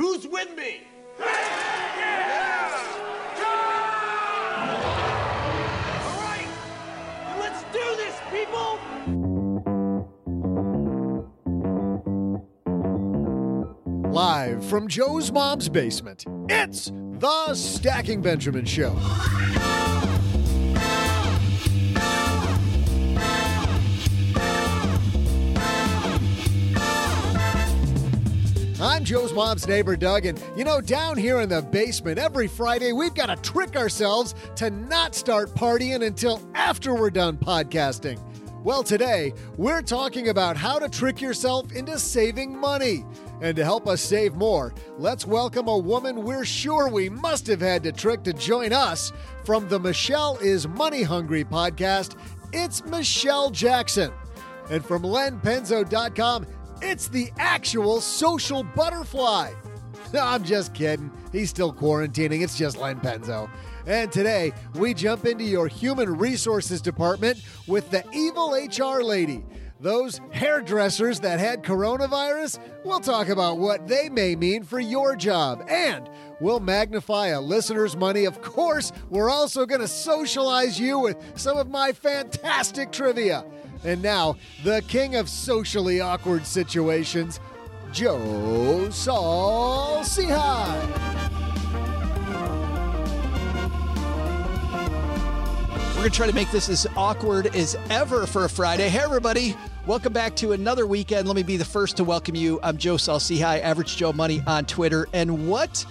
Who's with me? All right, let's do this, people! Live from Joe's mom's basement, it's the Stacking Benjamin Show. I'm Joe's mom's neighbor, Doug, and you know, down here in the basement, every Friday we've got to trick ourselves to not start partying until after we're done podcasting. Well, today we're talking about how to trick yourself into saving money. And to help us save more, let's welcome a woman we're sure we must have had to trick to join us from the Michelle is Money Hungry podcast. It's Michelle Jackson. And from lenpenzo.com, it's the actual social butterfly. No, I'm just kidding. He's still quarantining. It's just Len Penzo. And today, we jump into your human resources department with the evil HR lady. Those hairdressers that had coronavirus, we'll talk about what they may mean for your job. And we'll magnify a listener's money. Of course, we're also going to socialize you with some of my fantastic trivia. And now, the king of socially awkward situations, Joe Saul Sehy. We're going to try to make this as awkward as ever for a Friday. Hey, everybody. Welcome back to another weekend. Let me be the first to welcome you. I'm Joe Saul-Sehy, Average Joe Money on Twitter. And what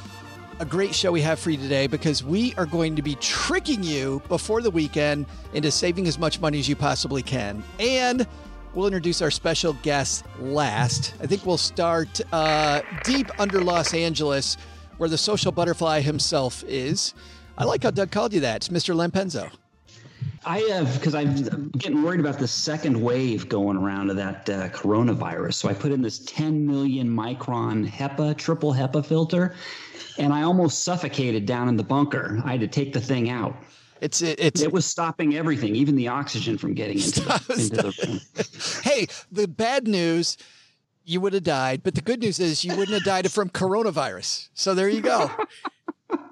a great show we have for you today because we are going to be tricking you before the weekend into saving as much money as you possibly can. And we'll introduce our special guest last. I think we'll start uh, deep under Los Angeles, where the social butterfly himself is. I like how Doug called you that. It's Mr. Len Penzo. I have because I'm getting worried about the second wave going around of that uh, coronavirus. So I put in this 10 million micron HEPA triple HEPA filter, and I almost suffocated down in the bunker. I had to take the thing out. It's it, it's It was stopping everything, even the oxygen from getting into the, into the room. hey, the bad news, you would have died, but the good news is you wouldn't have died from coronavirus. So there you go.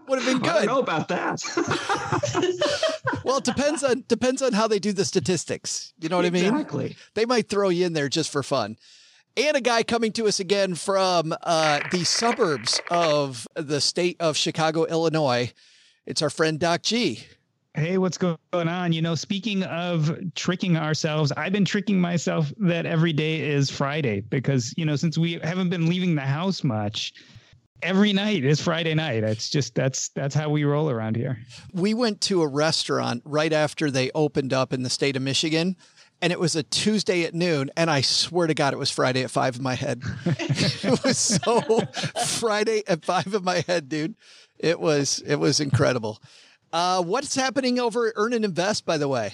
Would have been good. I don't know about that. Well, it depends on depends on how they do the statistics. You know what I mean? Exactly. They might throw you in there just for fun. And a guy coming to us again from uh, the suburbs of the state of Chicago, Illinois. It's our friend Doc G. Hey, what's going on? You know, speaking of tricking ourselves, I've been tricking myself that every day is Friday because, you know, since we haven't been leaving the house much, every night is Friday night. It's just that's that's how we roll around here. we went to a restaurant right after they opened up in the state of Michigan. And it was a Tuesday at noon, and I swear to God, it was Friday at five in my head. it was so Friday at five in my head, dude. It was it was incredible. Uh, what's happening over at Earn and Invest, by the way?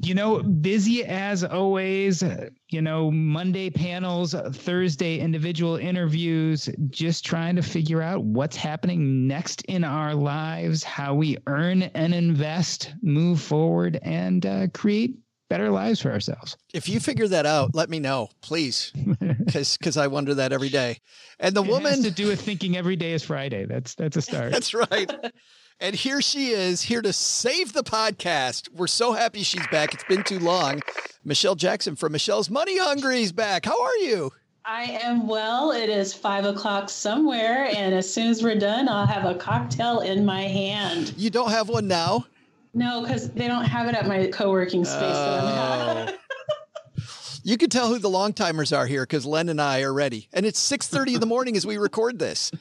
You know, busy as always. You know, Monday panels, Thursday individual interviews, just trying to figure out what's happening next in our lives, how we earn and invest, move forward, and uh, create better lives for ourselves. If you figure that out, let me know, please, because because I wonder that every day. And the it woman to do with thinking every day is Friday. That's that's a start. that's right. And here she is, here to save the podcast. We're so happy she's back. It's been too long. Michelle Jackson from Michelle's Money Hungry is back. How are you? I am well. It is five o'clock somewhere, and as soon as we're done, I'll have a cocktail in my hand. You don't have one now? No, because they don't have it at my co-working space that oh. You can tell who the long timers are here because Len and I are ready, and it's six thirty in the morning as we record this.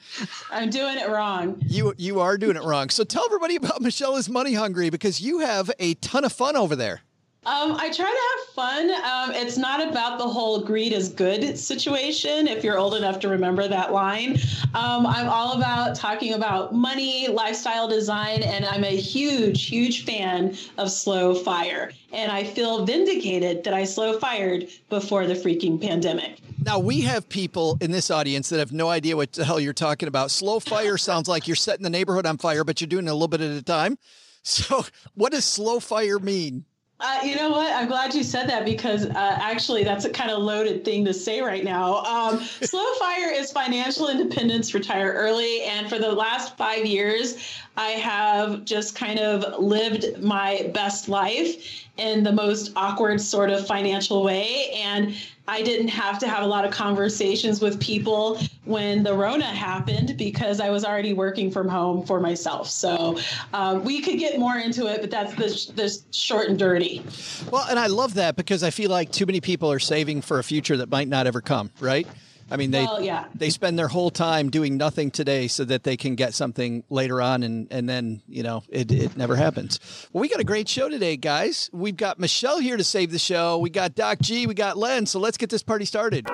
I'm doing it wrong. You you are doing it wrong. So tell everybody about Michelle is money hungry because you have a ton of fun over there. Um, I try to have fun. Um, it's not about the whole greed is good situation, if you're old enough to remember that line. Um, I'm all about talking about money, lifestyle design, and I'm a huge, huge fan of slow fire. And I feel vindicated that I slow fired before the freaking pandemic. Now, we have people in this audience that have no idea what the hell you're talking about. Slow fire sounds like you're setting the neighborhood on fire, but you're doing it a little bit at a time. So, what does slow fire mean? Uh, you know what? I'm glad you said that because uh, actually, that's a kind of loaded thing to say right now. Um, Slow Fire is financial independence, retire early. And for the last five years, I have just kind of lived my best life in the most awkward sort of financial way. And I didn't have to have a lot of conversations with people when the Rona happened because I was already working from home for myself. So um, we could get more into it, but that's the, the short and dirty. Well, and I love that because I feel like too many people are saving for a future that might not ever come, right? I mean, they Well, yeah. they spend their whole time doing nothing today so that they can get something later on, and and then you know it it never happens. Well, we got a great show today, guys. We've got Michelle here to save the show. We got Doc G. We got Len. So let's get this party started.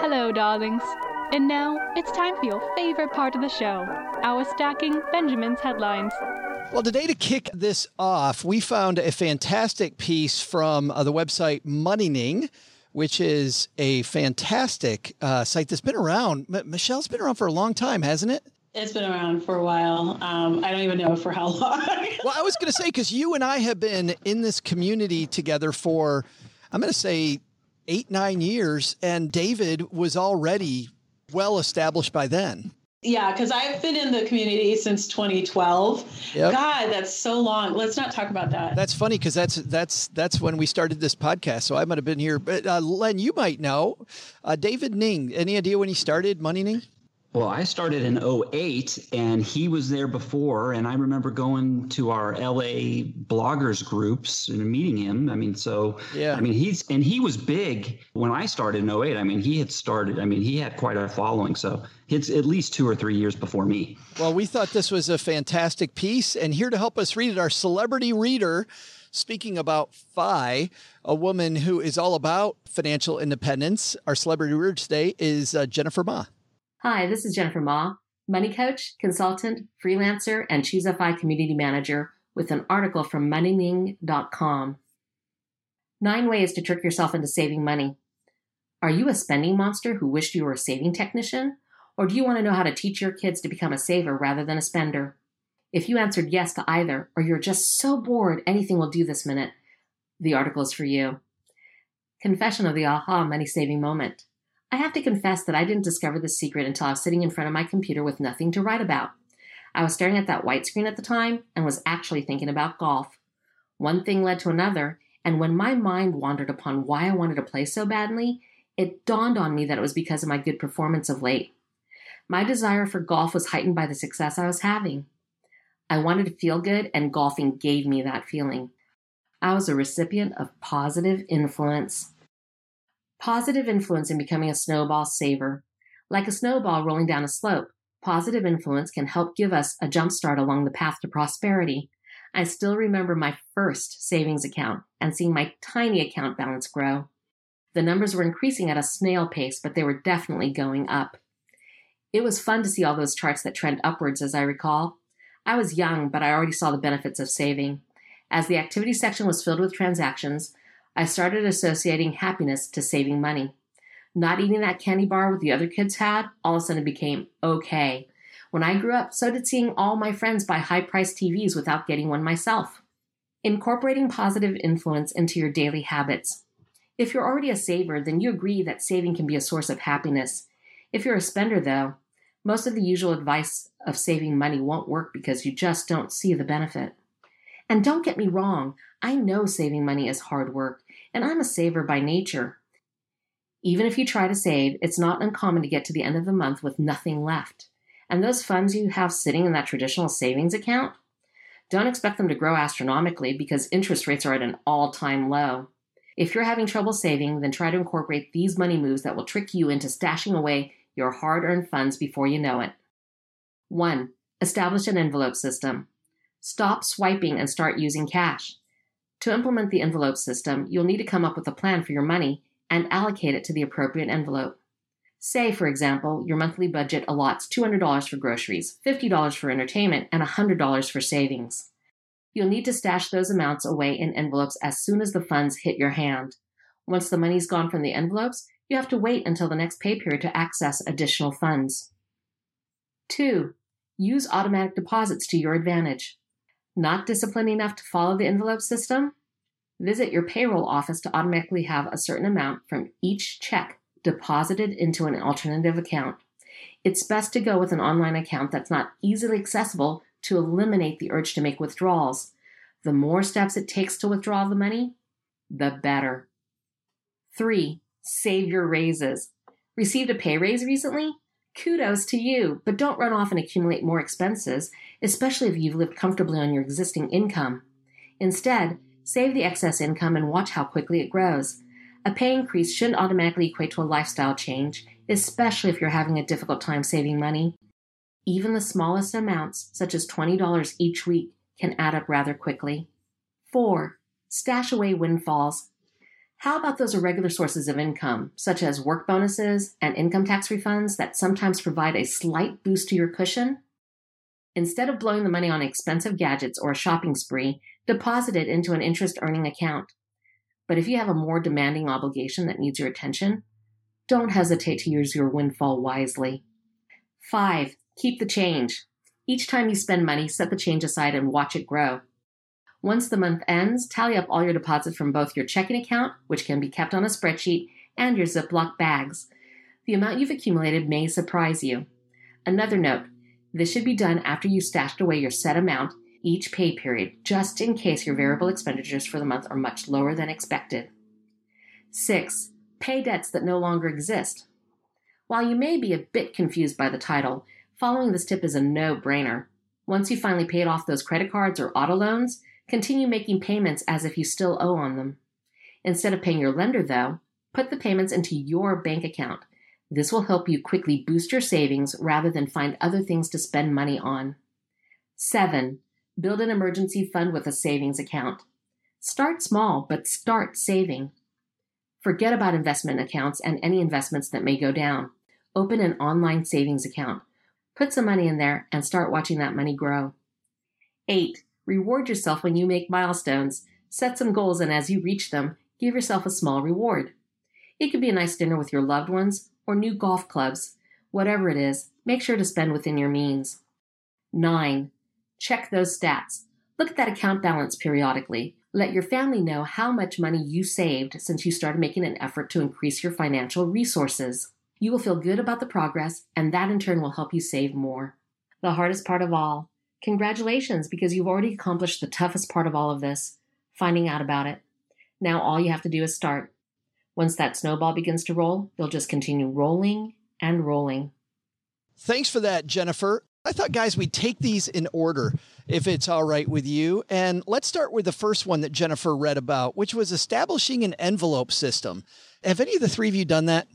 Hello, darlings. And now it's time for your favorite part of the show our stacking Benjamin's headlines. Well, today to kick this off, we found a fantastic piece from uh, the website Moneyning, which is a fantastic uh, site that's been around. M- Michelle's been around for a long time, hasn't it? It's been around for a while. Um, I don't even know for how long. Well, I was going to say because you and I have been in this community together for, I'm going to say, eight nine years, and David was already well established by then. Yeah, because I've been in the community since 2012. Yep. God, that's so long. Let's not talk about that. That's funny because that's that's that's when we started this podcast. So I might have been here, but uh, Len, you might know uh, David Ning. Any idea when he started Money Ning? Well, I started in 08 and he was there before. And I remember going to our LA bloggers groups and meeting him. I mean, so, Yeah. I mean, he's, and he was big when I started in 08. I mean, he had started, I mean, he had quite a following. So it's at least two or three years before me. Well, we thought this was a fantastic piece, and here to help us read it, our celebrity reader. Speaking about Fi, a woman who is all about financial independence, our celebrity reader today is uh, Jennifer Mah. Hi, this is Jennifer Mah, money coach, consultant, freelancer, and ChooseFI community manager with an article from moneyning.com. Nine ways to trick yourself into saving money. Are you a spending monster who wished you were a saving technician? Or do you want to know how to teach your kids to become a saver rather than a spender? If you answered yes to either, or you're just so bored anything will do this minute, the article is for you. Confession of the aha money saving moment. I have to confess that I didn't discover this secret until I was sitting in front of my computer with nothing to write about. I was staring at that white screen at the time and was actually thinking about golf. One thing led to another, and when my mind wandered upon why I wanted to play so badly, it dawned on me that it was because of my good performance of late. My desire for golf was heightened by the success I was having. I wanted to feel good, and golfing gave me that feeling. I was a recipient of positive influence. Positive influence in becoming a snowball saver. Like a snowball rolling down a slope, positive influence can help give us a jump start along the path to prosperity. I still remember my first savings account and seeing my tiny account balance grow. The numbers were increasing at a snail pace, but they were definitely going up. It was fun to see all those charts that trend upwards, as I recall. I was young, but I already saw the benefits of saving. As the activity section was filled with transactions, I started associating happiness to saving money. Not eating that candy bar with the other kids had all of a sudden became okay. When I grew up, so did seeing all my friends buy high priced TVs without getting one myself. Incorporating positive influence into your daily habits. If you're already a saver, then you agree that saving can be a source of happiness. If you're a spender, though, most of the usual advice of saving money won't work because you just don't see the benefit. And don't get me wrong, I know saving money is hard work, and I'm a saver by nature. Even if you try to save, it's not uncommon to get to the end of the month with nothing left. And those funds you have sitting in that traditional savings account, don't expect them to grow astronomically because interest rates are at an all time low. If you're having trouble saving, then try to incorporate these money moves that will trick you into stashing away your hard earned funds before you know it. 1. Establish an envelope system. Stop swiping and start using cash. To implement the envelope system, you'll need to come up with a plan for your money and allocate it to the appropriate envelope. Say, for example, your monthly budget allots $200 for groceries, $50 for entertainment, and $100 for savings. You'll need to stash those amounts away in envelopes as soon as the funds hit your hand. Once the money's gone from the envelopes, you have to wait until the next pay period to access additional funds. 2. Use automatic deposits to your advantage. Not disciplined enough to follow the envelope system? Visit your payroll office to automatically have a certain amount from each check deposited into an alternative account. It's best to go with an online account that's not easily accessible to eliminate the urge to make withdrawals. The more steps it takes to withdraw the money, the better. 3. Save your raises. Received a pay raise recently? Kudos to you, but don't run off and accumulate more expenses, especially if you've lived comfortably on your existing income. Instead, Save the excess income and watch how quickly it grows. A pay increase shouldn't automatically equate to a lifestyle change, especially if you're having a difficult time saving money. Even the smallest amounts, such as $20 each week, can add up rather quickly. 4. Stash away windfalls. How about those irregular sources of income, such as work bonuses and income tax refunds that sometimes provide a slight boost to your cushion? Instead of blowing the money on expensive gadgets or a shopping spree, deposit it into an interest earning account. But if you have a more demanding obligation that needs your attention, don't hesitate to use your windfall wisely. 5. Keep the change. Each time you spend money, set the change aside and watch it grow. Once the month ends, tally up all your deposits from both your checking account, which can be kept on a spreadsheet, and your Ziploc bags. The amount you've accumulated may surprise you. Another note this should be done after you stashed away your set amount each pay period, just in case your variable expenditures for the month are much lower than expected. 6. Pay debts that no longer exist. While you may be a bit confused by the title, following this tip is a no brainer. Once you finally paid off those credit cards or auto loans, continue making payments as if you still owe on them. Instead of paying your lender, though, put the payments into your bank account. This will help you quickly boost your savings rather than find other things to spend money on. 7. Build an emergency fund with a savings account. Start small, but start saving. Forget about investment accounts and any investments that may go down. Open an online savings account. Put some money in there and start watching that money grow. 8. Reward yourself when you make milestones. Set some goals, and as you reach them, give yourself a small reward. It could be a nice dinner with your loved ones or new golf clubs. Whatever it is, make sure to spend within your means. 9. Check those stats. Look at that account balance periodically. Let your family know how much money you saved since you started making an effort to increase your financial resources. You will feel good about the progress, and that in turn will help you save more. The hardest part of all. Congratulations, because you've already accomplished the toughest part of all of this finding out about it. Now all you have to do is start. Once that snowball begins to roll, they'll just continue rolling and rolling. Thanks for that, Jennifer. I thought, guys, we'd take these in order if it's all right with you. And let's start with the first one that Jennifer read about, which was establishing an envelope system. Have any of the three of you done that?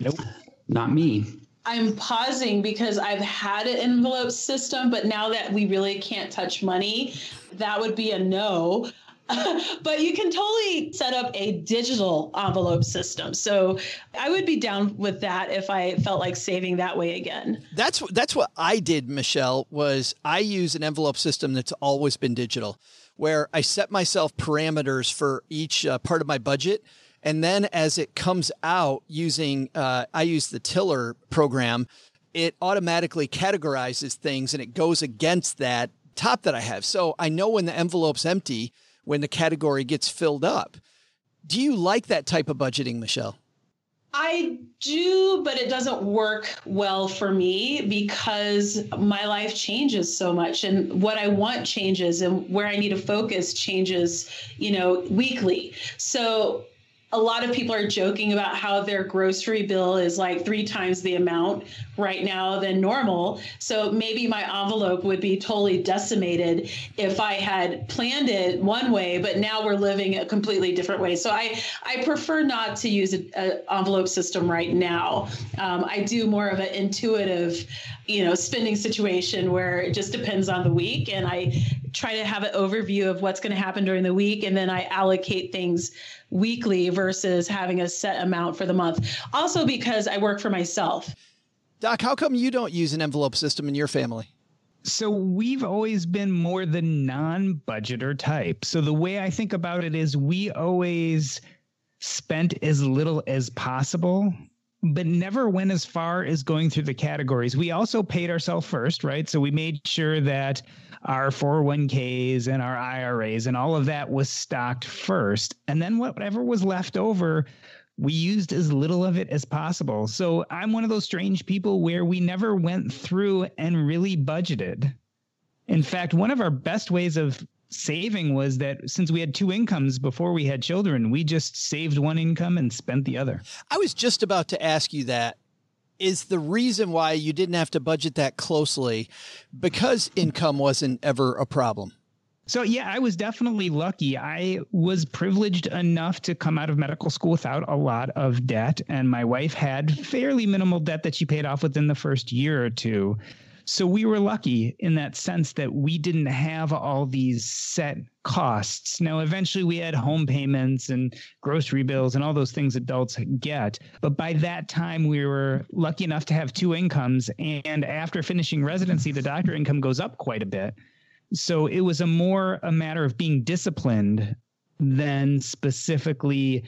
Nope. Not me. I'm pausing because I've had an envelope system, but now that we really can't touch money, that would be a no. but you can totally set up a digital envelope system. So I would be down with that if I felt like saving that way again. That's that's what I did, Michelle, was I use an envelope system that's always been digital where I set myself parameters for each uh, part of my budget and then as it comes out using, uh, I use the Tiller program, it automatically categorizes things and it goes against that top that I have. So I know when the envelope's empty, when the category gets filled up. Do you like that type of budgeting, Michelle? I do, but it doesn't work well for me because my life changes so much and what I want changes and where I need to focus changes, you know, weekly. So a lot of people are joking about how their grocery bill is like three times the amount right now than normal. So maybe my envelope would be totally decimated if I had planned it one way, but now we're living a completely different way. So I, I prefer not to use an envelope system right now. Um, I do more of an intuitive, you know, spending situation where it just depends on the week. And I try to have an overview of what's going to happen during the week. And then I allocate things weekly versus having a set amount for the month. Also, because I work for myself. Doc, how come you don't use an envelope system in your family? So we've always been more the non-budgeter type. So the way I think about it is we always spent as little as possible but never went as far as going through the categories. We also paid ourselves first, right? So we made sure that our 401ks and our IRAs and all of that was stocked first. And then whatever was left over, we used as little of it as possible. So I'm one of those strange people where we never went through and really budgeted. In fact, one of our best ways of saving was that since we had two incomes before we had children, we just saved one income and spent the other. I was just about to ask you that is the reason why you didn't have to budget that closely because income wasn't ever a problem. So, yeah, I was definitely lucky. I was privileged enough to come out of medical school without a lot of debt. And my wife had fairly minimal debt that she paid off within the first year or two. So we were lucky in that sense that we didn't have all these set costs. Now, eventually we had home payments and grocery bills and all those things adults get. But by that time, we were lucky enough to have two incomes. And after finishing residency, the doctor income goes up quite a bit. So it was a more a matter of being disciplined than specifically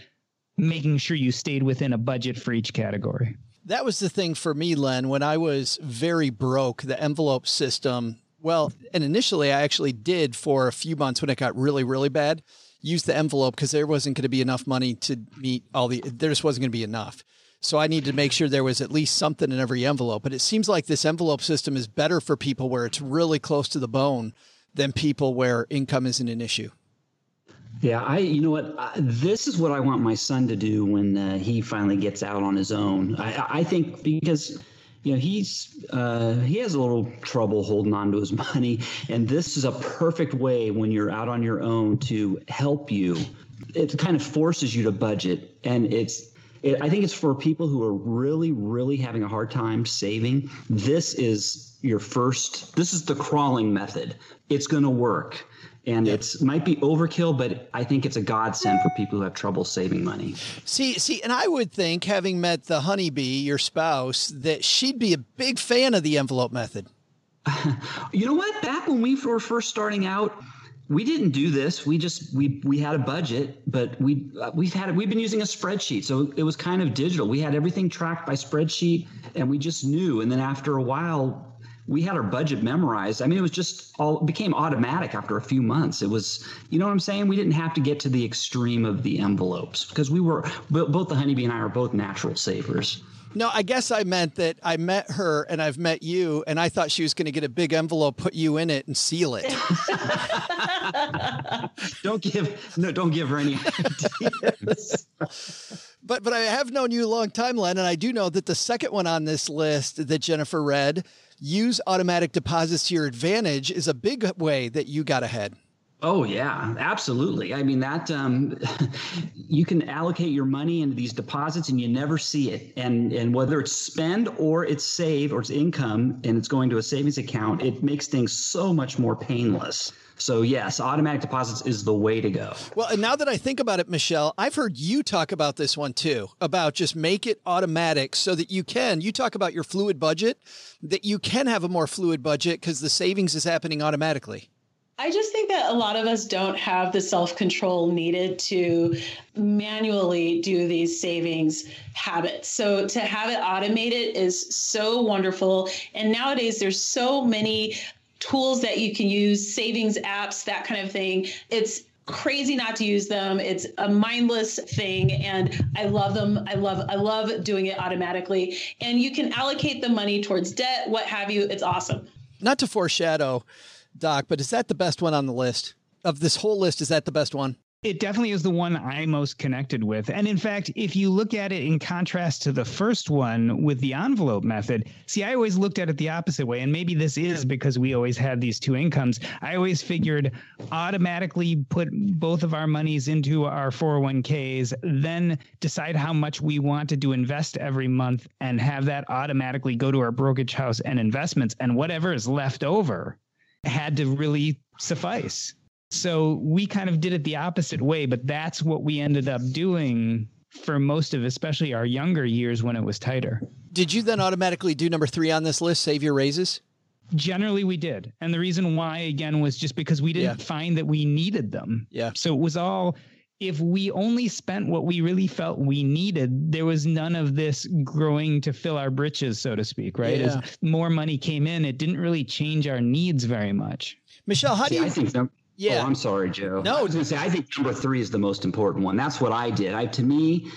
making sure you stayed within a budget for each category. That was the thing for me, Len, when I was very broke, the envelope system. Well, and initially I actually did for a few months when it got really, really bad, use the envelope because there wasn't going to be enough money to meet all the, there just wasn't going to be enough. So I needed to make sure there was at least something in every envelope. But it seems like this envelope system is better for people where it's really close to the bone than people where income isn't an issue. Yeah, I. You know what? I, this is what I want my son to do when uh, he finally gets out on his own. I, I think because you know he's uh, he has a little trouble holding on to his money, and this is a perfect way when you're out on your own to help you. It kind of forces you to budget, and it's. It, I think it's for people who are really, really having a hard time saving. This is your first. This is the crawling method. It's going to work and yep. it's might be overkill, but I think it's a godsend for people who have trouble saving money. See, see, and I would think, having met the honeybee, your spouse, that she'd be a big fan of the envelope method. you know what? Back when we were first starting out, we didn't do this. We just we we had a budget, but we uh, we've had we've been using a spreadsheet, so it was kind of digital. We had everything tracked by spreadsheet, and we just knew. And then after a while, we had our budget memorized. I mean, it was just all became automatic after a few months. It was, you know what I'm saying? We didn't have to get to the extreme of the envelopes because we were both the honeybee and I are both natural savers. No, I guess I meant that I met her and I've met you, and I thought she was going to get a big envelope, put you in it, and seal it. don't give no, don't give her any ideas. but but I have known you a long time, Len, and I do know that the second one on this list that Jennifer read use automatic deposits to your advantage is a big way that you got ahead. Oh yeah, absolutely. I mean that um, you can allocate your money into these deposits and you never see it. And and whether it's spend or it's save or it's income and it's going to a savings account, it makes things so much more painless. So yes, automatic deposits is the way to go. Well, and now that I think about it, Michelle, I've heard you talk about this one too, about just make it automatic so that you can, you talk about your fluid budget, that you can have a more fluid budget because the savings is happening automatically. I just think that a lot of us don't have the self control needed to manually do these savings habits. So to have it automated is so wonderful. And nowadays, there's so many tools that you can use, savings apps, that kind of thing. It's crazy not to use them. It's a mindless thing and I love them. I love I love doing it automatically. And you can allocate the money towards debt, what have you. It's awesome. Not to foreshadow Doc, but is that the best one on the list? Of this whole list, is that the best one? It definitely is the one I most connected with. And in fact, if you look at it in contrast to the first one with the envelope method, see, I always looked at it the opposite way. And maybe this is because we always had these two incomes. I always figured automatically put both of our monies into our 401ks, then decide how much we wanted to invest every month and have that automatically go to our brokerage house and investments. And whatever is left over had to really suffice. So we kind of did it the opposite way, but that's what we ended up doing for most of especially our younger years when it was tighter. Did you then automatically do number 3 on this list, save your raises? Generally, we did. And the reason why, again, was just because we didn't yeah. find that we needed them. Yeah. So it was all, if we only spent what we really felt we needed, there was none of this growing to fill our britches, so to speak, right? Yeah. As more money came in, it didn't really change our needs very much. Michelle, how See, do you? I think Oh, yeah. Oh, I'm sorry, Joe. No, I was going to say I think number three is the most important one. That's what I did. I to me,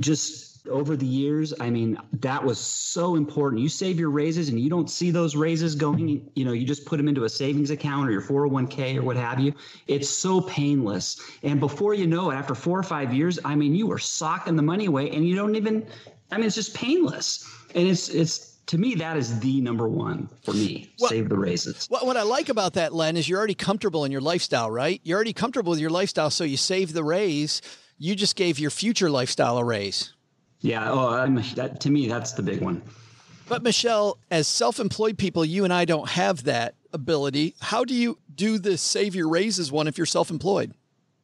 just over the years, I mean, that was so important. You save your raises and you don't see those raises going, you know, you just put them into a savings account or your 401k or what have you. It's so painless. And before you know it, after four or five years, I mean, you were socking the money away and you don't even, I mean, it's just painless. And it's, it's, to me, that is the number one for me. Well, Save the raises. Well, what I like about that, Len, is you're already comfortable in your lifestyle, right? You're already comfortable with your lifestyle, so you save the raise. You just gave your future lifestyle a raise. Yeah. Oh, I'm, that, to me, that's the big one. But Michelle, as self-employed people, you and I don't have that ability. How do you do the save your raises one if you're self-employed?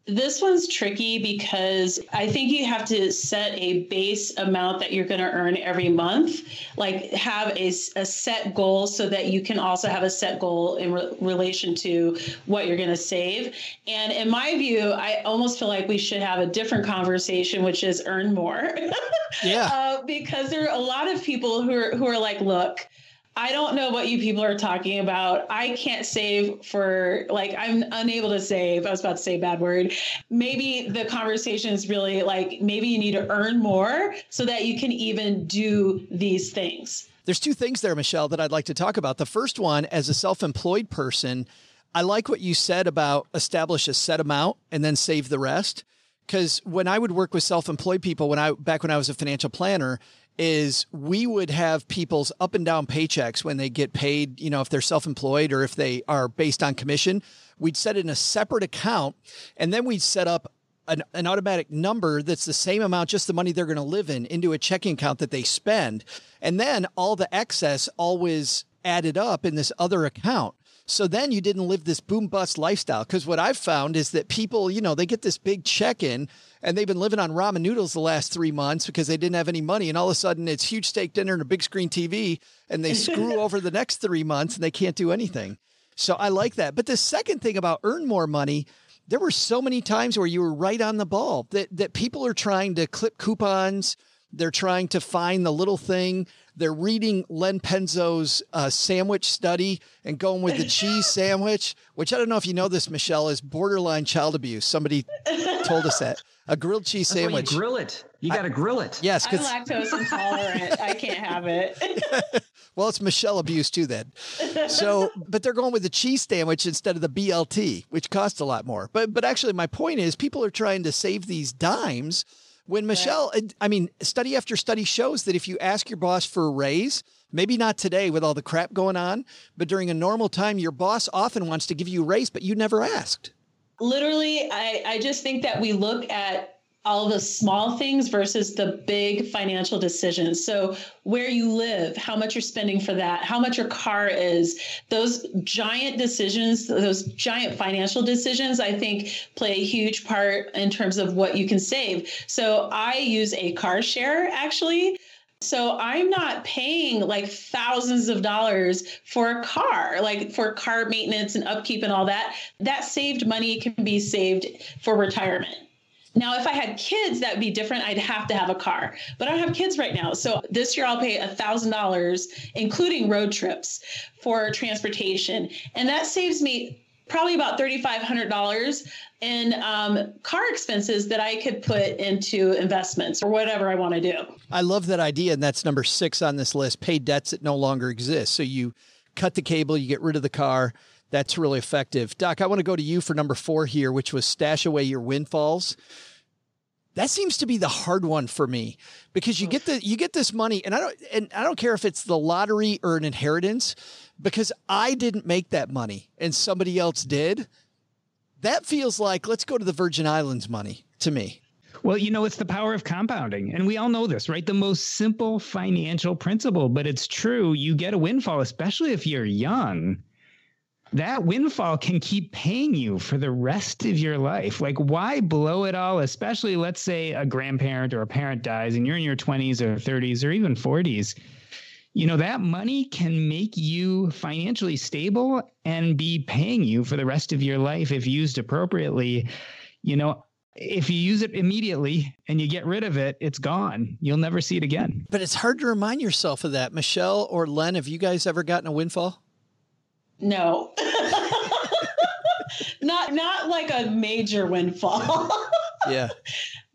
This one's tricky because I think you have to set a base amount that you're going to earn every month, like have a, a set goal so that you can also have a set goal in re- relation to what you're going to save. And in my view, I almost feel like we should have a different conversation, which is earn more. yeah. Uh, because there are a lot of people who are, who are like, look, I don't know what you people are talking about. I can't save for like I'm unable to save. I was about to say a bad word. Maybe the conversation is really like maybe you need to earn more so that you can even do these things. There's two things there, Michelle, that I'd like to talk about. The first one, as a self-employed person, I like what you said about establish a set amount and then save the rest. Because when I would work with self-employed people, when I back when I was a financial planner, is we would have people's up and down paychecks when they get paid, you know, if they're self-employed or if they are based on commission, we'd set in a separate account and then we'd set up an, an automatic number that's the same amount, just the money they're going to live in into a checking account that they spend. And then all the excess always added up in this other account. So then you didn't live this boom bust lifestyle. Cause what I've found is that people, you know, they get this big check in and they've been living on ramen noodles the last three months because they didn't have any money. And all of a sudden it's huge steak dinner and a big screen TV and they screw over the next three months and they can't do anything. So I like that. But the second thing about earn more money, there were so many times where you were right on the ball that, that people are trying to clip coupons. They're trying to find the little thing. They're reading Len Penzo's uh, sandwich study and going with the cheese sandwich, which I don't know if you know this, Michelle, is borderline child abuse. Somebody told us that. A grilled cheese That's sandwich. you grill it. You got to grill it. Yes, because I'm lactose intolerant. I can't have it. well, it's Michelle abuse too, then. So, but they're going with the cheese sandwich instead of the BLT, which costs a lot more. But, but actually, my point is, people are trying to save these dimes when Michelle, I mean, study after study shows that if you ask your boss for a raise, maybe not today with all the crap going on, but during a normal time, your boss often wants to give you a raise, but you never asked. Literally, I, I just think that we look at all the small things versus the big financial decisions. So, where you live, how much you're spending for that, how much your car is, those giant decisions, those giant financial decisions, I think play a huge part in terms of what you can save. So, I use a car share actually. So I'm not paying like thousands of dollars for a car, like for car maintenance and upkeep and all that. That saved money can be saved for retirement. Now, if I had kids, that would be different. I'd have to have a car, but I don't have kids right now. So this year I'll pay $1,000, including road trips for transportation. And that saves me probably about $3,500 in um, car expenses that I could put into investments or whatever I want to do. I love that idea. And that's number six on this list pay debts that no longer exist. So you cut the cable, you get rid of the car. That's really effective. Doc, I want to go to you for number four here, which was stash away your windfalls. That seems to be the hard one for me because you get the you get this money and I don't and I don't care if it's the lottery or an inheritance because I didn't make that money and somebody else did. That feels like let's go to the Virgin Islands money to me. Well, you know, it's the power of compounding. And we all know this, right? The most simple financial principle, but it's true. You get a windfall, especially if you're young that windfall can keep paying you for the rest of your life. Like, why blow it all? Especially, let's say a grandparent or a parent dies and you're in your 20s or 30s or even 40s. You know, that money can make you financially stable and be paying you for the rest of your life if used appropriately. You know, if you use it immediately and you get rid of it, it's gone. You'll never see it again. But it's hard to remind yourself of that. Michelle or Len, have you guys ever gotten a windfall? No. not not like a major windfall. yeah.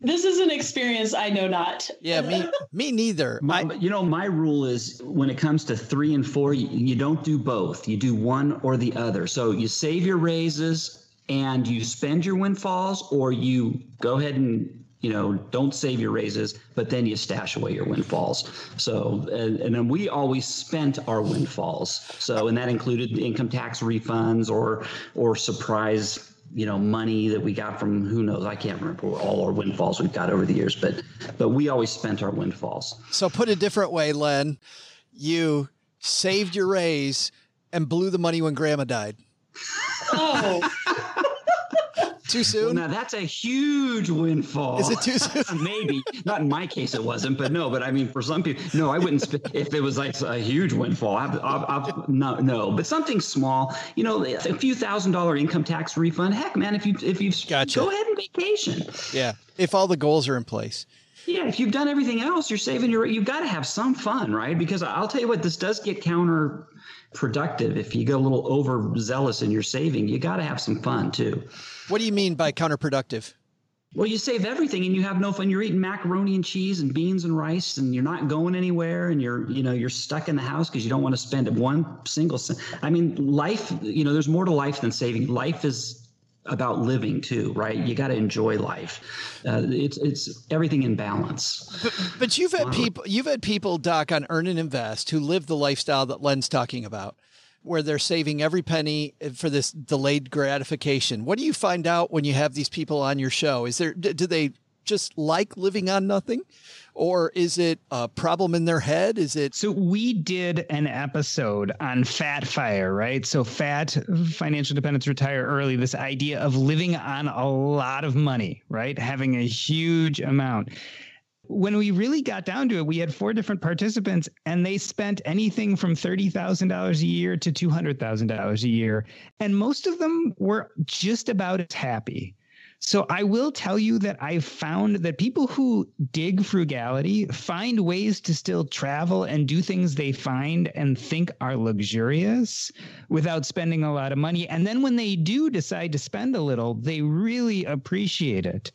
This is an experience I know not. Yeah, me me neither. My, you know, my rule is when it comes to three and four, you, you don't do both. You do one or the other. So you save your raises and you spend your windfalls, or you go ahead and you know, don't save your raises, but then you stash away your windfalls. So, and, and, then we always spent our windfalls. So, and that included income tax refunds or or surprise, you know, money that we got from who knows. I can't remember all our windfalls we've got over the years, but but we always spent our windfalls. So, put a different way, Len, you saved your raise and blew the money when Grandma died. Oh. Too soon? Well, now that's a huge windfall. Is it too soon? Maybe. Not in my case, it wasn't, but no. But I mean, for some people, no, I wouldn't. Sp- if it was like a huge windfall, I've, I've, I've, no, no. But something small, you know, a few thousand dollar income tax refund. Heck, man, if you if you've gotcha. go ahead and vacation. Yeah, if all the goals are in place. Yeah, if you've done everything else, you're saving your. You've got to have some fun, right? Because I'll tell you what, this does get counter productive if you get a little overzealous in your saving. You got to have some fun too. What do you mean by counterproductive? Well, you save everything and you have no fun. You're eating macaroni and cheese and beans and rice and you're not going anywhere and you're, you know, you're stuck in the house because you don't want to spend one single cent. I mean, life, you know, there's more to life than saving. Life is about living too, right? You got to enjoy life. Uh, it's it's everything in balance. But, but you've had people you've had people doc on earn and invest who live the lifestyle that Len's talking about where they're saving every penny uh, for this delayed gratification. What do you find out when you have these people on your show? Is there do they just like living on nothing? Or is it a problem in their head? Is it so? We did an episode on fat fire, right? So, fat financial dependence, retire early. This idea of living on a lot of money, right? Having a huge amount when we really got down to it, we had four different participants and they spent anything from $30,000 a year to $200,000 a year. And most of them were just about as happy. So I will tell you that I've found that people who dig frugality find ways to still travel and do things they find and think are luxurious without spending a lot of money. And then when they do decide to spend a little, they really appreciate it.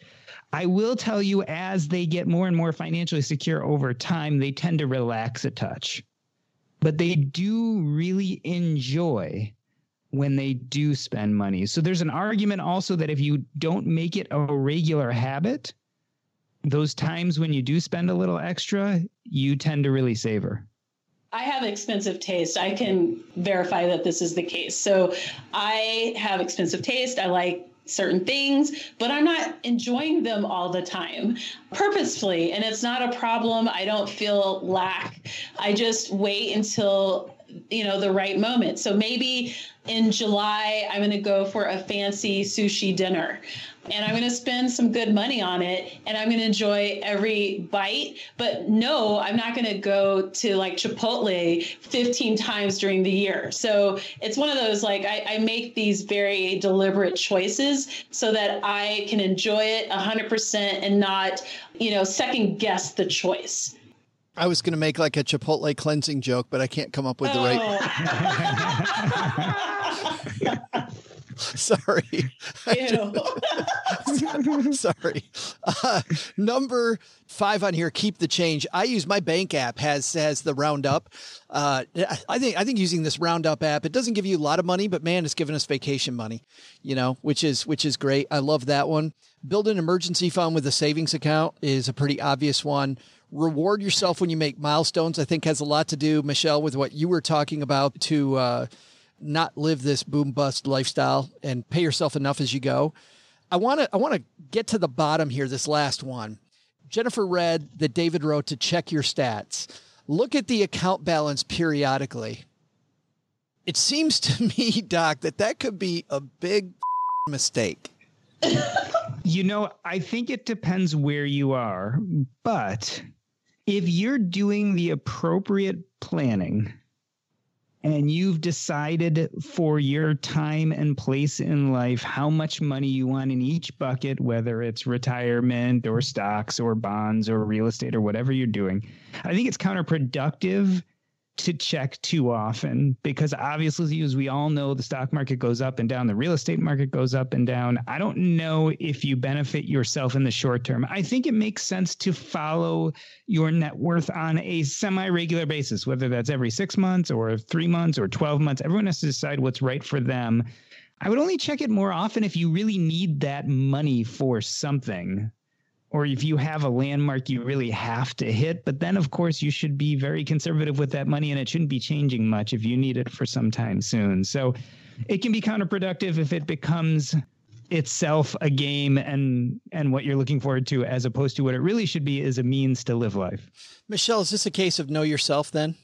I will tell you, as they get more and more financially secure over time, they tend to relax a touch. But they do really enjoy when they do spend money. So there's an argument also that if you don't make it a regular habit, those times when you do spend a little extra, you tend to really savor. I have expensive taste. I can verify that this is the case. So I have expensive taste. I like certain things, but I'm not enjoying them all the time purposefully. And it's not a problem. I don't feel lack. I just wait until you know the right moment. So maybe in july i'm going to go for a fancy sushi dinner and i'm going to spend some good money on it and i'm going to enjoy every bite. But no i'm not going to go to like chipotle 15 times during the year. So it's one of those like I, I make these very deliberate choices so that i can enjoy it 100% and not you know second guess the choice I was going to make like a Chipotle cleansing joke, but I can't come up with the right. Sorry. Sorry. Uh, number five on here. Keep the change. I use my bank app has has the Roundup. Uh, I think I think using this Roundup app, it doesn't give you a lot of money, but man, it's giving us vacation money. You know, which is which is great. I love that one. Build an emergency fund with a savings account is a pretty obvious one reward yourself when you make milestones, I think has a lot to do, Michelle, with what you were talking about to uh, not live this boom bust lifestyle and pay yourself enough as you go. I want to I want to get to the bottom here. This last one, Jennifer read that David wrote to check your stats. Look at the account balance periodically. It seems to me, Doc, that that could be a big mistake. you know, I think it depends where you are, but if you're doing the appropriate planning and you've decided for your time and place in life how much money you want in each bucket, whether it's retirement or stocks or bonds or real estate or whatever you're doing, I think it's counterproductive to check too often because obviously as we all know the stock market goes up and down the real estate market goes up and down. I don't know if you benefit yourself in the short term. I think it makes sense to follow your net worth on a semi-regular basis whether that's every 6 months or 3 months or 12 months. Everyone has to decide what's right for them. I would only check it more often if you really need that money for something or if you have a landmark you really have to hit. But then, of course, you should be very conservative with that money and it shouldn't be changing much if you need it for some time soon. So it can be counterproductive if it becomes itself a game and and what you're looking forward to as opposed to what it really should be is a means to live life. Michelle, is this a case of know yourself then?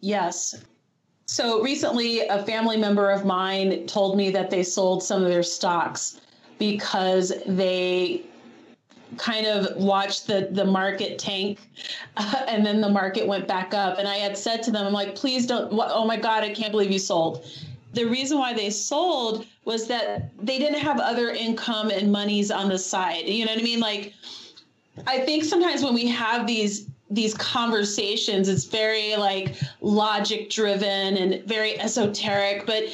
Yes. So recently a family member of mine told me that they sold some of their stocks because they kind of watched the the market tank uh, and then the market went back up. And i had said to them i'm like please don't oh my god i can't believe you sold. The reason why they sold was that they didn't have other income and monies on the side. You know what i mean? Like i think sometimes when we have these these conversations it's very like logic driven and very esoteric but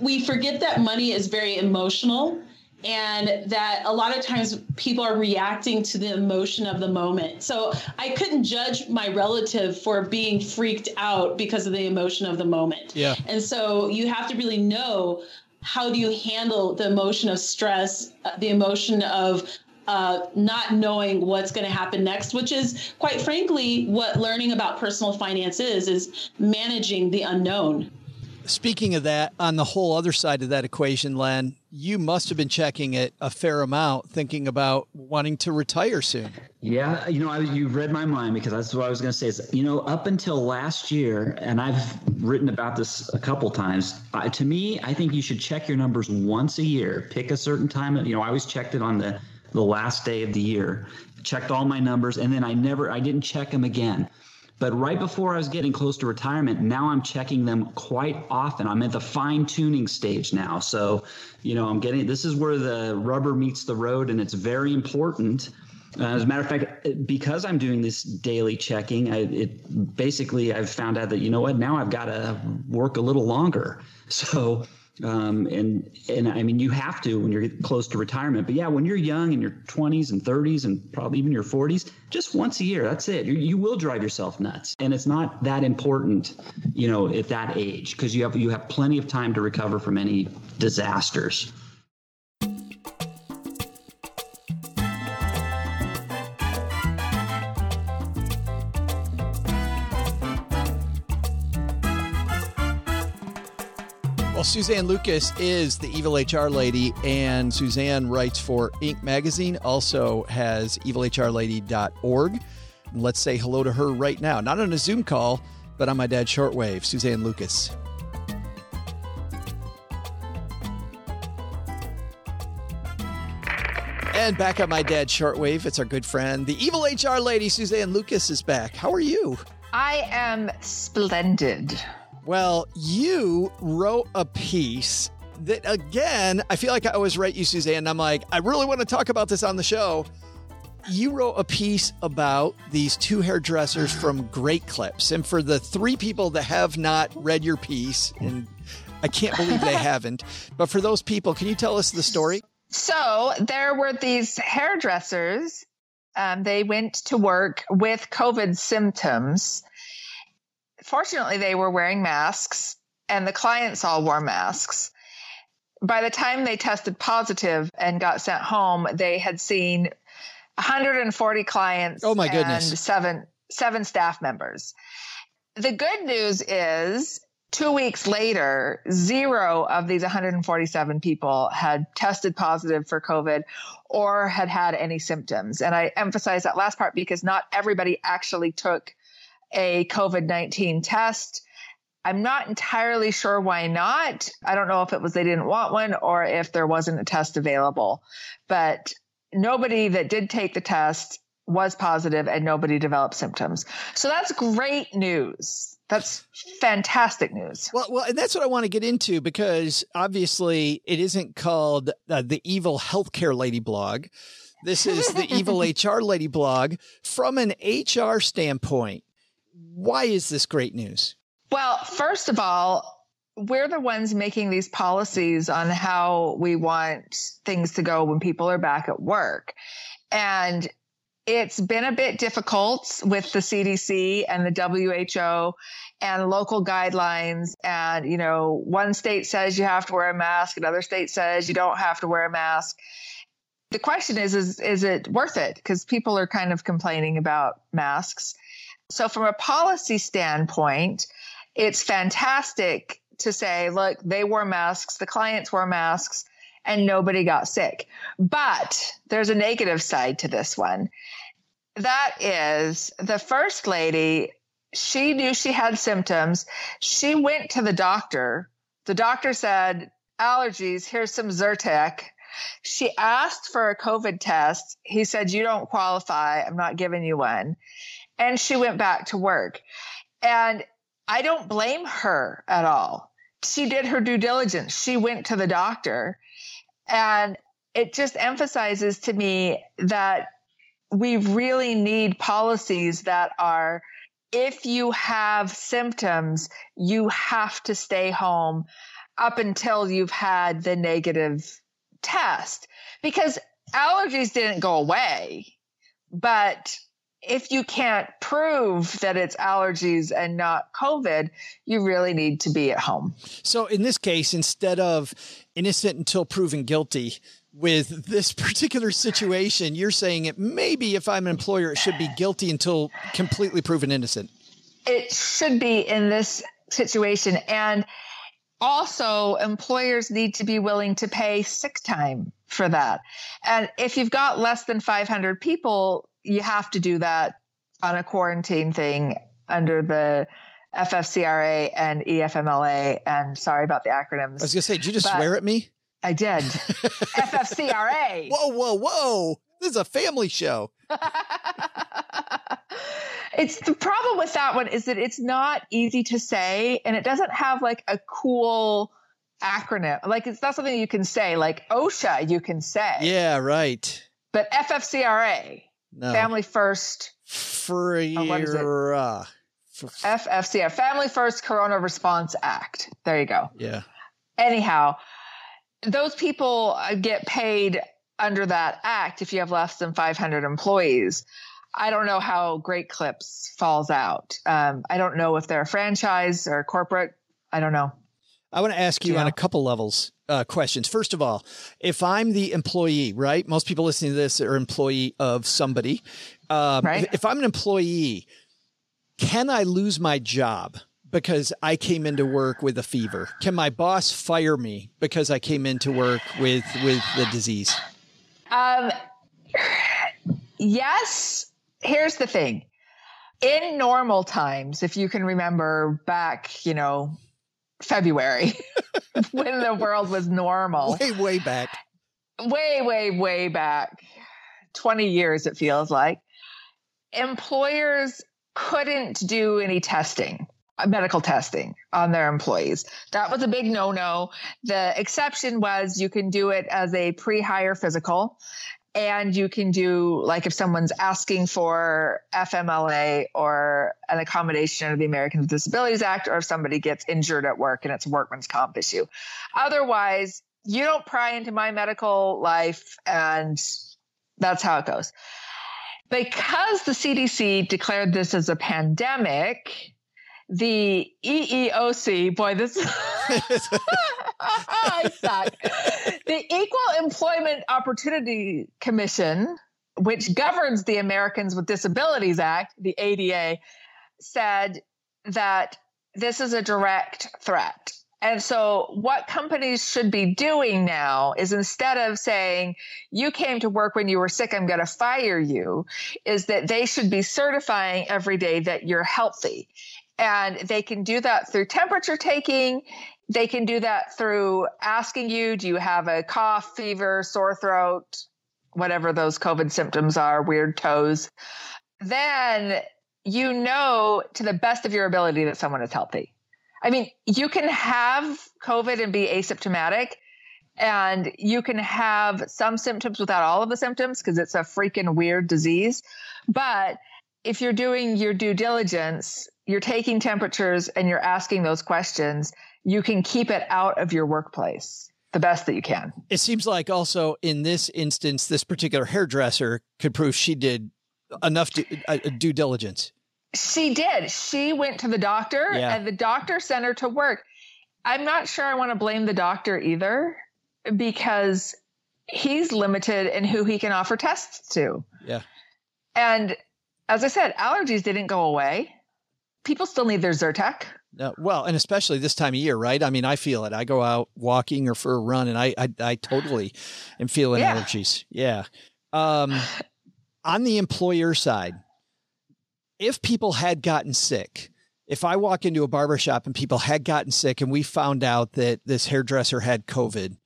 we forget that money is very emotional and that a lot of times people are reacting to the emotion of the moment. So I couldn't judge my relative for being freaked out because of the emotion of the moment. Yeah. And so you have to really know how do you handle the emotion of stress, uh, the emotion of uh, not knowing what's going to happen next, which is quite frankly what learning about personal finance is, is managing the unknown. Speaking of that, on the whole other side of that equation, Len, you must have been checking it a fair amount, thinking about wanting to retire soon. Yeah, you know, I, you've read my mind because that's what I was going to say. Is you know, up until last year, and I've written about this a couple times. To me, I think you should check your numbers once a year. Pick a certain time. You know, I always checked it on the the last day of the year. Checked all my numbers, and then I never, I didn't check them again. But right before I was getting close to retirement, now I'm checking them quite often. I'm at the fine tuning stage now. So, you know, I'm getting this is where the rubber meets the road, and it's very important. Uh, as a matter of fact, because I'm doing this daily checking, I, it basically I've found out that you know what now I've got to work a little longer. So um, and and I mean, you have to when you're close to retirement. But yeah, when you're young in your 20s and 30s and probably even your 40s, just once a year, that's it. You, you will drive yourself nuts, and it's not that important, you know, at that age because you have you have plenty of time to recover from any disasters. Well, Suzanne Lucas is the evil HR lady, and Suzanne writes for Inc. magazine, also has evilhrlady.org. Let's say hello to her right now. Not on a Zoom call, but on my dad's shortwave, Suzanne Lucas. And back on my dad's shortwave, it's our good friend, the evil HR lady, Suzanne Lucas, is back. How are you? I am splendid. Well, you wrote a piece that, again, I feel like I always write you, Suzanne. And I'm like, I really want to talk about this on the show. You wrote a piece about these two hairdressers from Great Clips. And for the three people that have not read your piece, and I can't believe they haven't, but for those people, can you tell us the story? So there were these hairdressers. Um, they went to work with COVID symptoms. Fortunately, they were wearing masks, and the clients all wore masks. By the time they tested positive and got sent home, they had seen 140 clients. Oh my goodness! And seven seven staff members. The good news is two weeks later, zero of these 147 people had tested positive for COVID or had had any symptoms. And I emphasize that last part because not everybody actually took a COVID 19 test. I'm not entirely sure why not. I don't know if it was they didn't want one or if there wasn't a test available. But nobody that did take the test was positive and nobody developed symptoms. So that's great news. That's fantastic news. Well, well, and that's what I want to get into because obviously it isn't called uh, the Evil Healthcare Lady blog. This is the Evil HR Lady blog from an HR standpoint. Why is this great news? Well, first of all, we're the ones making these policies on how we want things to go when people are back at work. And it's been a bit difficult with the CDC and the WHO and local guidelines. And, you know, one state says you have to wear a mask, another state says you don't have to wear a mask. The question is, is, is it worth it? Because people are kind of complaining about masks. So from a policy standpoint, it's fantastic to say, look, they wore masks, the clients wore masks, and nobody got sick. But there's a negative side to this one. That is the first lady, she knew she had symptoms. She went to the doctor. The doctor said, allergies, here's some Zyrtec. She asked for a COVID test. He said, you don't qualify. I'm not giving you one. And she went back to work. And I don't blame her at all. She did her due diligence. She went to the doctor. And it just emphasizes to me that we really need policies that are if you have symptoms, you have to stay home up until you've had the negative test because allergies didn't go away. But if you can't prove that it's allergies and not COVID, you really need to be at home. So in this case, instead of innocent until proven guilty, with this particular situation, you're saying it maybe if I'm an employer, it should be guilty until completely proven innocent. It should be in this situation. And also, employers need to be willing to pay sick time for that. And if you've got less than 500 people, you have to do that on a quarantine thing under the FFCRA and EFMLA. And sorry about the acronyms. I was going to say, did you just swear at me? I did. FFCRA. Whoa, whoa, whoa. This is a family show. it's the problem with that one is that it's not easy to say and it doesn't have like a cool acronym. Like it's not something you can say. Like OSHA, you can say. Yeah, right. But FFCRA, no. Family First. Free. Oh, FFCR, Family First Corona Response Act. There you go. Yeah. Anyhow, those people uh, get paid under that act if you have less than 500 employees. I don't know how Great Clips falls out. Um, I don't know if they're a franchise or corporate. I don't know. I want to ask you yeah. on a couple levels uh, questions. First of all, if I'm the employee, right? Most people listening to this are employee of somebody. Um, right. If I'm an employee, can I lose my job because I came into work with a fever? Can my boss fire me because I came into work with with the disease? Um, yes. Here's the thing. In normal times, if you can remember back, you know, February, when the world was normal, Way, way back. way, way, way back, 20 years, it feels like, employers couldn't do any testing, uh, medical testing on their employees. That was a big no no. The exception was you can do it as a pre hire physical. And you can do, like, if someone's asking for FMLA or an accommodation under the Americans with Disabilities Act, or if somebody gets injured at work and it's a workman's comp issue. Otherwise, you don't pry into my medical life, and that's how it goes. Because the CDC declared this as a pandemic, the EEOC, boy, this I suck. The Equal Employment Opportunity Commission, which governs the Americans with Disabilities Act, the ADA, said that this is a direct threat. And so, what companies should be doing now is instead of saying, you came to work when you were sick, I'm going to fire you, is that they should be certifying every day that you're healthy. And they can do that through temperature taking. They can do that through asking you, do you have a cough, fever, sore throat, whatever those COVID symptoms are, weird toes. Then you know to the best of your ability that someone is healthy. I mean, you can have COVID and be asymptomatic, and you can have some symptoms without all of the symptoms because it's a freaking weird disease. But if you're doing your due diligence, you're taking temperatures and you're asking those questions, you can keep it out of your workplace the best that you can. It seems like also in this instance, this particular hairdresser could prove she did enough due, uh, due diligence. She did. She went to the doctor Yeah. and the doctor sent her to work. I'm not sure I want to blame the doctor either because he's limited in who he can offer tests to. Yeah. And as I said, allergies didn't go away. People still need their Zyrtec. No, well, and especially this time of year, right? I mean, I feel it. I go out walking or for a run, and I I, I totally am feeling Yeah. allergies. Yeah. Um, on the employer side, if people had gotten sick, if I walk into a barber shop and people had gotten sick, and we found out that this hairdresser had COVID,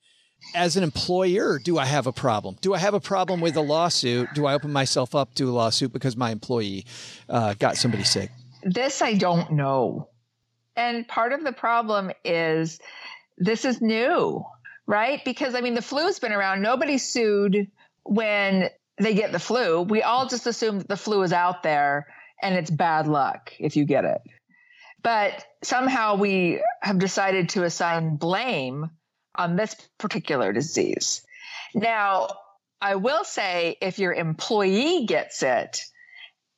as an employer, do I have a problem? Do I have a problem with a lawsuit? Do I open myself up to a lawsuit because my employee uh, got somebody sick? This I don't know. And part of the problem is this is new, right? Because I mean, the flu's been around. Nobody sued when they get the flu. We all just assume that the flu is out there and it's bad luck if you get it. But somehow we have decided to assign blame on this particular disease. Now, I will say if your employee gets it,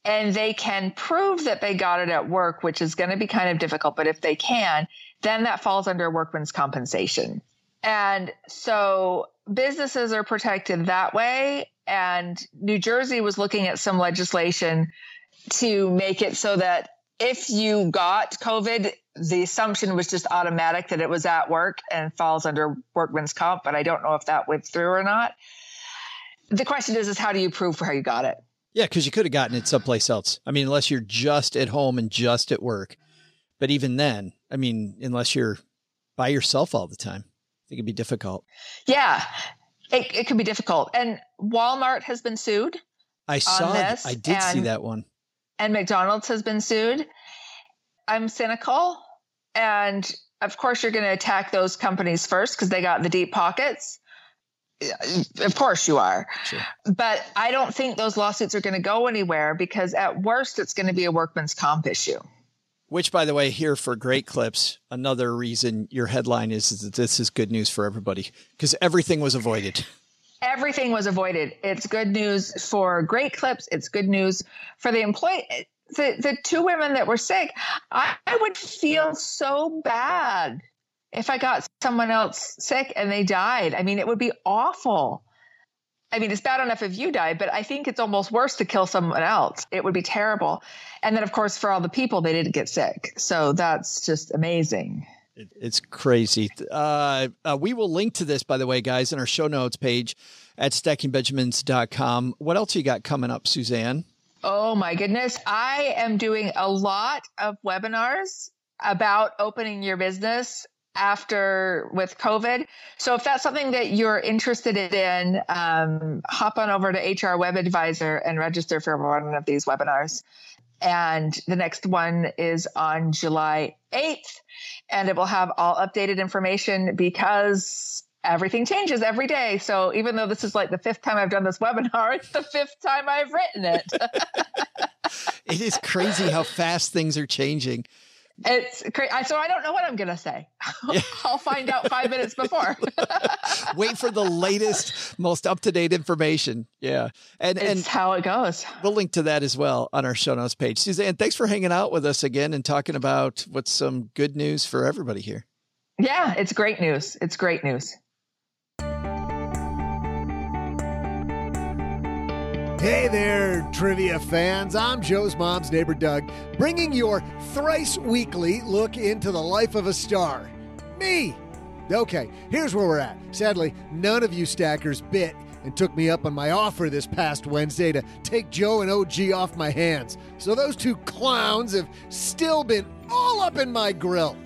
and they can prove that they got it at work, which is going to be kind of difficult, but if they can, then that falls under workman's compensation. And so businesses are protected that way. And New Jersey was looking at some legislation to make it so that if you got COVID, the assumption was just automatic that it was at work and falls under workman's comp. But I don't know if that went through or not. The question is, is how do you prove how you got it? Yeah, because you could have gotten it someplace else. I mean, unless you're just at home and just at work. But even then, I mean, unless you're by yourself all the time, I think it'd be difficult. Yeah, it, it could be difficult. And Walmart has been sued. I saw, this, I did see that one. and McDonald's has been sued. I'm cynical. And of course, you're going to attack those companies first because they got the deep pockets. Of course, you are. Sure. But I don't think those lawsuits are going to go anywhere because at worst, it's going to be a workman's comp issue. Which, by the way, here for Great Clips, another reason your headline is, is that this is good news for everybody because everything was avoided. Everything was avoided. It's good news for great clips. It's good news for the employee. The, the two women that were sick, I, I would feel so bad if I got someone else sick and they died. I mean, it would be awful. I mean, it's bad enough if you die, but I think it's almost worse to kill someone else. It would be terrible. And then, of course, for all the people, they didn't get sick. So that's just amazing. It's crazy. Uh, uh, we will link to this, by the way, guys, in our show notes page at stackingbenjamins.com. What else you got coming up, Suzanne? Oh, my goodness. I am doing a lot of webinars about opening your business after with COVID. So if that's something that you're interested in, um, hop on over to HR Web Advisor and register for one of these webinars. And the next one is on July 8th, and it will have all updated information because everything changes every day. So even though this is like the fifth time I've done this webinar, it's the fifth time I've written it. it is crazy how fast things are changing. It's crazy. So I don't know what I'm going to say. I'll find out five minutes before. Wait for the latest, most up to date information. Yeah. And, it's and how it goes. We'll link to that as well on our show notes page. Suzanne, thanks for hanging out with us again and talking about what's some good news for everybody here. Yeah, it's great news. It's great news. Hey there, trivia fans. I'm Joe's mom's neighbor, Doug, bringing your thrice weekly look into the life of a star. Me! Okay, here's where we're at. Sadly, none of you stackers bit and took me up on my offer this past Wednesday to take Joe and OG off my hands. So those two clowns have still been all up in my grill.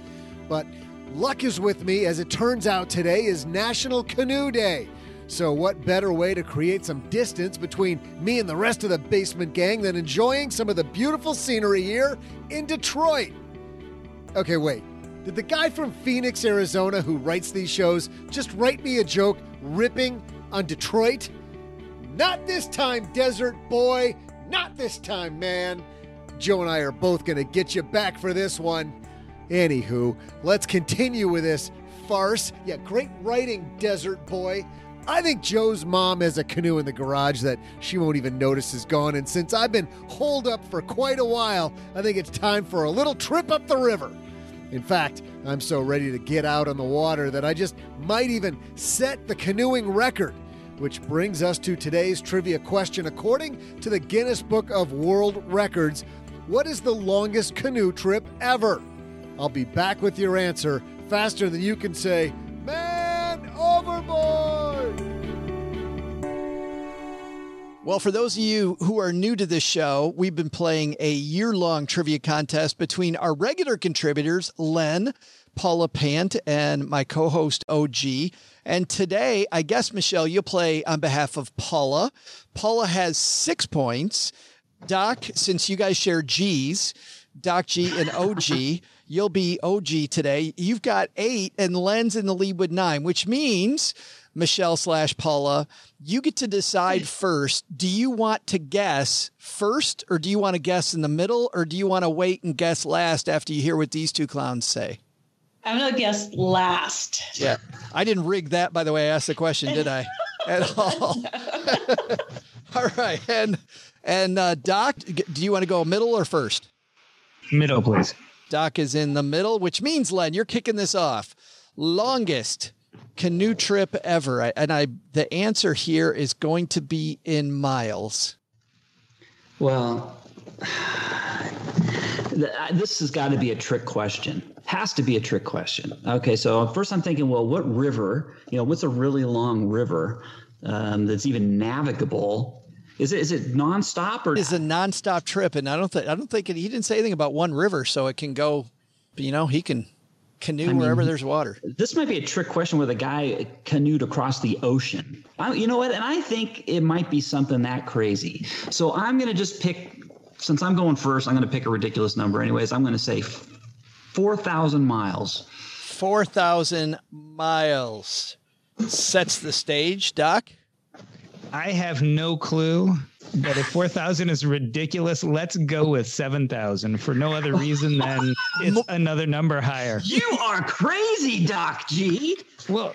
But luck is with me as it turns out today is National Canoe Day. So, what better way to create some distance between me and the rest of the basement gang than enjoying some of the beautiful scenery here in Detroit? Okay, wait. Did the guy from Phoenix, Arizona, who writes these shows, just write me a joke ripping on Detroit? Not this time, desert boy. Not this time, man. Joe and I are both going to get you back for this one. Anywho, let's continue with this farce. Yeah, great writing, desert boy. I think Joe's mom has a canoe in the garage that she won't even notice is gone. And since I've been holed up for quite a while, I think it's time for a little trip up the river. In fact, I'm so ready to get out on the water that I just might even set the canoeing record. Which brings us to today's trivia question. According to the Guinness Book of World Records, what is the longest canoe trip ever? I'll be back with your answer faster than you can say, Man overboard! Well, for those of you who are new to this show, we've been playing a year long trivia contest between our regular contributors, Len, Paula Pant, and my co host, OG. And today, I guess, Michelle, you'll play on behalf of Paula. Paula has six points. Doc, since you guys share G's, Doc G and OG, you'll be OG today. You've got eight, and Len's in the lead with nine, which means Michelle slash Paula, you get to decide first. Do you want to guess first, or do you want to guess in the middle, or do you want to wait and guess last after you hear what these two clowns say? I'm going to guess last. Yeah. I didn't rig that, by the way. I asked the question, did I? At all. all right. And, and uh, Doc, do you want to go middle or first? Middle, please. Doc is in the middle, which means, Len, you're kicking this off. Longest canoe trip ever? And I, the answer here is going to be in miles. Well, this has got to be a trick question. Has to be a trick question. Okay, so first I'm thinking, well, what river? You know, what's a really long river um, that's even navigable? Is it is it nonstop or? It's a nonstop trip, and I don't think I don't think it, he didn't say anything about one river, so it can go. You know, he can canoe I mean, wherever there's water. This might be a trick question with a guy canoed across the ocean. I, you know what? And I think it might be something that crazy. So I'm going to just pick, since I'm going first, I'm going to pick a ridiculous number. Anyways, I'm going to say 4,000 miles. 4,000 miles sets the stage, Doc. I have no clue. But if 4,000 is ridiculous, let's go with 7,000 for no other reason than it's another number higher. You are crazy, Doc G. Well,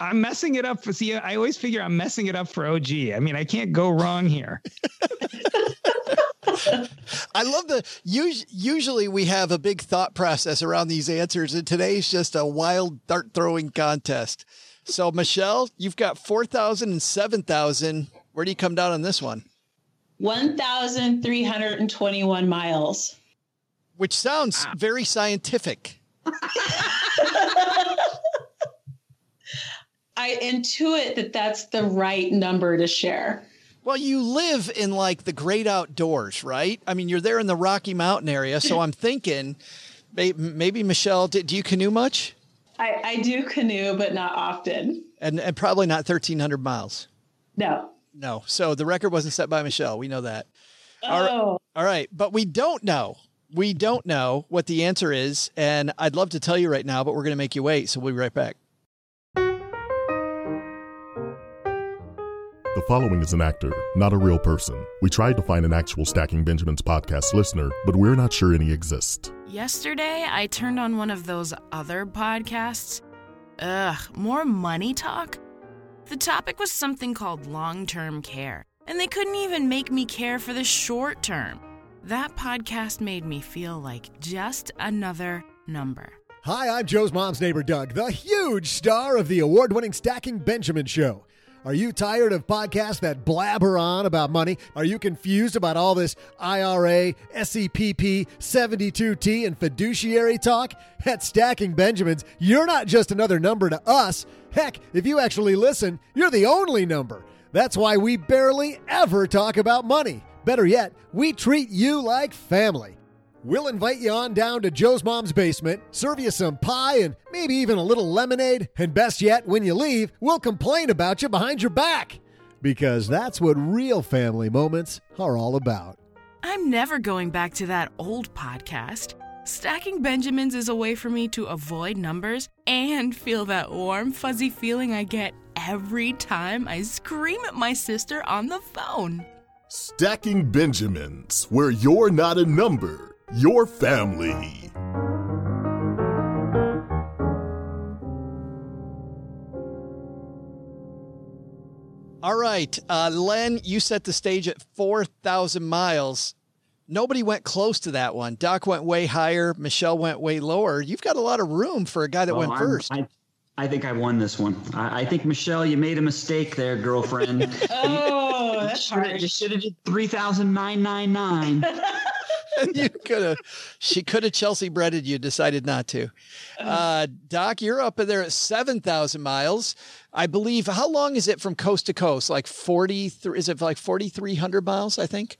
I'm messing it up for see. I always figure I'm messing it up for OG. I mean, I can't go wrong here. I love the usually we have a big thought process around these answers, and today's just a wild dart throwing contest. So, Michelle, you've got 4,000 and 7,000. Where do you come down on this one? 1,321 miles. Which sounds very scientific. I intuit that that's the right number to share. Well, you live in like the great outdoors, right? I mean, you're there in the Rocky Mountain area. So I'm thinking may- maybe, Michelle, do, do you canoe much? I, I do canoe, but not often. And, and probably not 1,300 miles. No. No. So the record wasn't set by Michelle. We know that. All right- Oh, All right. But we don't know. We don't know what the answer is. And I'd love to tell you right now, but we're going to make you wait. So we'll be right back. The following is an actor, not a real person. We tried to find an actual Stacking Benjamins podcast listener, but we're not sure any exist. Yesterday, I turned on one of those other podcasts. Ugh, more money talk? The topic was something called long term care, and they couldn't even make me care for the short term. That podcast made me feel like just another number. Hi, I'm Joe's mom's neighbor, Doug, the huge star of the award winning Stacking Benjamin Show. Are you tired of podcasts that blabber on about money? Are you confused about all this IRA, SEPP, 72T, and fiduciary talk? At Stacking Benjamins, you're not just another number to us. Heck, if you actually listen, you're the only number. That's why we barely ever talk about money. Better yet, we treat you like family. We'll invite you on down to Joe's mom's basement, serve you some pie and maybe even a little lemonade, and best yet, when you leave, we'll complain about you behind your back. Because that's what real family moments are all about. I'm never going back to that old podcast. Stacking Benjamins is a way for me to avoid numbers and feel that warm, fuzzy feeling I get every time I scream at my sister on the phone. Stacking Benjamins, where you're not a number, your family. All right. Uh, Len, you set the stage at 4,000 miles. Nobody went close to that one. Doc went way higher. Michelle went way lower. You've got a lot of room for a guy that Well, went I'm- first. I, I think I won this one. I, I think Michelle, you made a mistake there, girlfriend. Oh, that's hard. You should have did three thousand nine nine nine. you could have. She could have Chelsea breaded you. Decided not to. Uh, Doc, you're up in there at seven thousand miles. I believe. How long is it from coast to coast? Like forty three? Is it like forty three hundred miles? I think,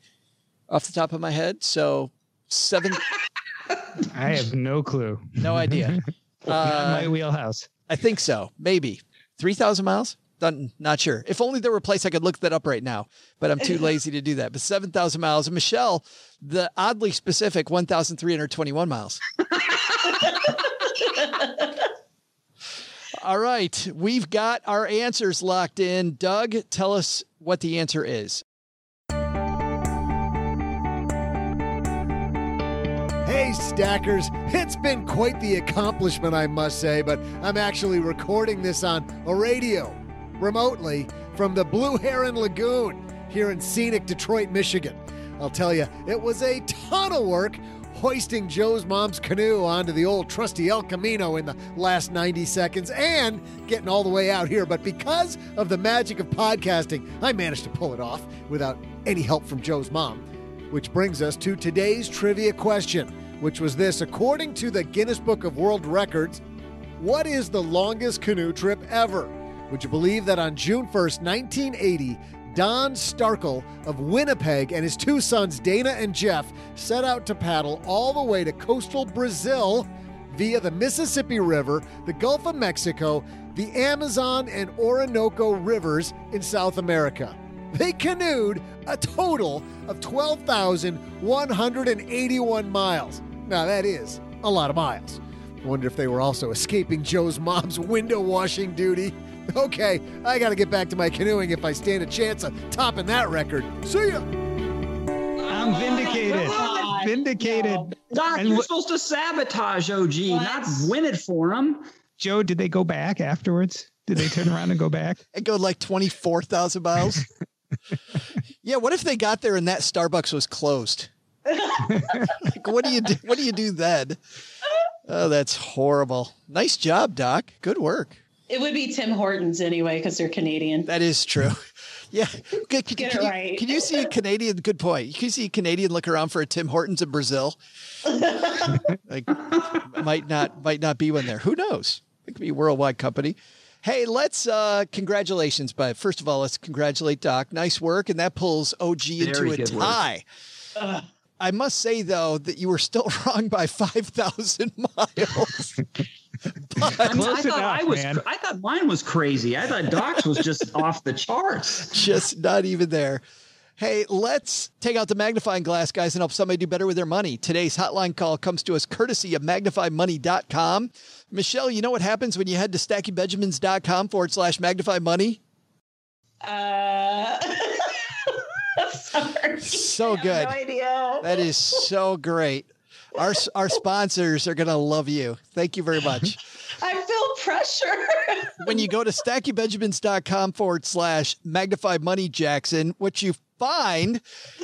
off the top of my head. So seven. I have no clue. No idea. Not my wheelhouse. I think so. Maybe three thousand miles. Not, not sure. If only there were a place I could look that up right now, but I'm too lazy to do that. But 7,000 miles. And Michelle, the oddly specific 1,321 miles. All right. We've got our answers locked in. Doug, tell us what the answer is. Hey, Stackers, it's been quite the accomplishment, I must say, but I'm actually recording this on a radio remotely from the Blue Heron Lagoon here in scenic Detroit, Michigan. I'll tell you, it was a ton of work hoisting Joe's mom's canoe onto the old trusty El Camino in the last 90 seconds and getting all the way out here. But because of the magic of podcasting, I managed to pull it off without any help from Joe's mom. Which brings us to today's trivia question, which was this According to the Guinness Book of World Records, what is the longest canoe trip ever? Would you believe that on June 1st, 1980, Don Starkell of Winnipeg and his two sons, Dana and Jeff, set out to paddle all the way to coastal Brazil via the Mississippi River, the Gulf of Mexico, the Amazon, and Orinoco rivers in South America. They canoed a total of 12,181 miles. Now, that is a lot of miles. Wonder if they were also escaping Joe's mom's window washing duty. Okay, I gotta get back to my canoeing if I stand a chance of topping that record. See ya! I'm vindicated. vindicated. Doc, And you're wh- supposed to sabotage OG, not win it for him. Joe, did they go back afterwards? Did they turn around and go back? It go like 24,000 miles. yeah. What if they got there and that Starbucks was closed? like, what do you do? What do you do then? Oh, that's horrible. Nice job, Doc. Good work. It would be Tim Hortons anyway because they're Canadian. That is true. Yeah. Can, can, Get can it you, right. can you see a Canadian? Good point. You can you see a Canadian look around for a Tim Hortons in Brazil? like, might not might not be one there. Who knows? It could be a worldwide company. Hey, let's uh congratulations, but first of all, let's congratulate Doc. Nice work, and that pulls OG into a good work. tie. I must say though that you were still wrong by five thousand miles. I, mean, I thought enough, I was. man. I thought mine was crazy. I thought Doc's was just off the charts. just not even there. Hey, let's take out the magnifying glass, guys, and help somebody do better with their money. Today's hotline call comes to us courtesy of magnifymoney.com. Michelle, you know what happens when you head to stackingbenjamins.com forward slash magnify money? Uh, sorry. So good. No idea. That is so great. Our, our sponsors are going to love you. Thank you very much. I feel pressure. when you go to stackingbenjamins.com forward slash magnify money jackson what you find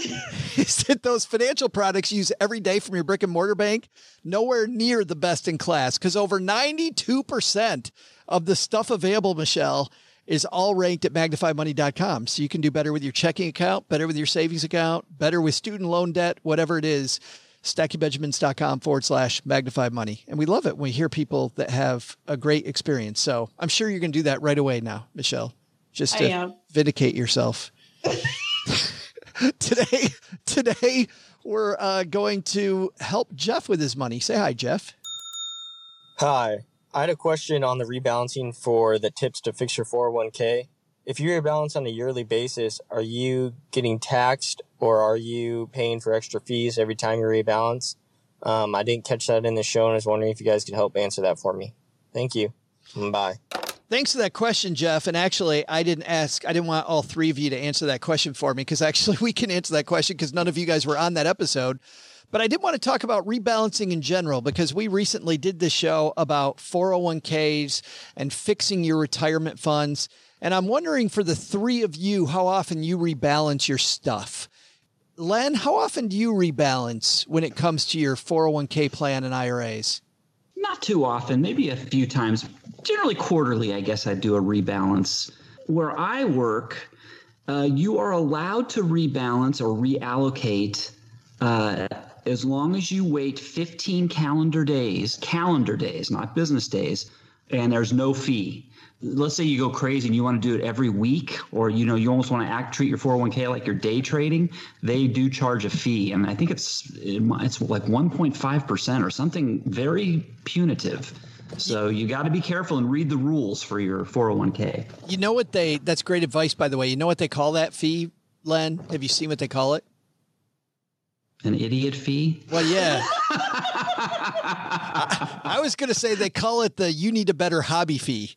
is that those financial products you use every day from your brick and mortar bank nowhere near the best in class because over 92% of the stuff available michelle is all ranked at magnifymoney.com so you can do better with your checking account better with your savings account better with student loan debt whatever it is stackingbenjamins.com forward slash magnify money. And we love it when we hear people that have a great experience. So I'm sure you're going to do that right away now, Michelle, just I to am. vindicate yourself. today, today we're uh, going to help Jeff with his money. Say hi, Jeff. Hi. I had a question on the rebalancing for the tips to fix your 401k. If you rebalance on a yearly basis, are you getting taxed or are you paying for extra fees every time you rebalance? Um, I didn't catch that in the show and I was wondering if you guys could help answer that for me. Thank you. Bye. Thanks for that question, Jeff. And actually, I didn't ask, I didn't want all three of you to answer that question for me because actually we can answer that question because none of you guys were on that episode. But I did want to talk about rebalancing in general because we recently did this show about 401ks and fixing your retirement funds. And I'm wondering for the three of you, how often you rebalance your stuff. Len, how often do you rebalance when it comes to your 401k plan and IRAs? Not too often, maybe a few times. Generally, quarterly, I guess I do a rebalance. Where I work, uh, you are allowed to rebalance or reallocate uh, as long as you wait 15 calendar days, calendar days, not business days, and there's no fee. Let's say you go crazy and you want to do it every week, or you know you almost want to act treat your 401k like you're day trading. They do charge a fee, and I think it's it's like 1.5 percent or something very punitive. So you got to be careful and read the rules for your 401k. You know what they, that's great advice, by the way. You know what they call that fee, Len? Have you seen what they call it? An idiot fee? Well, yeah. I, I was going to say they call it the you need a better hobby fee.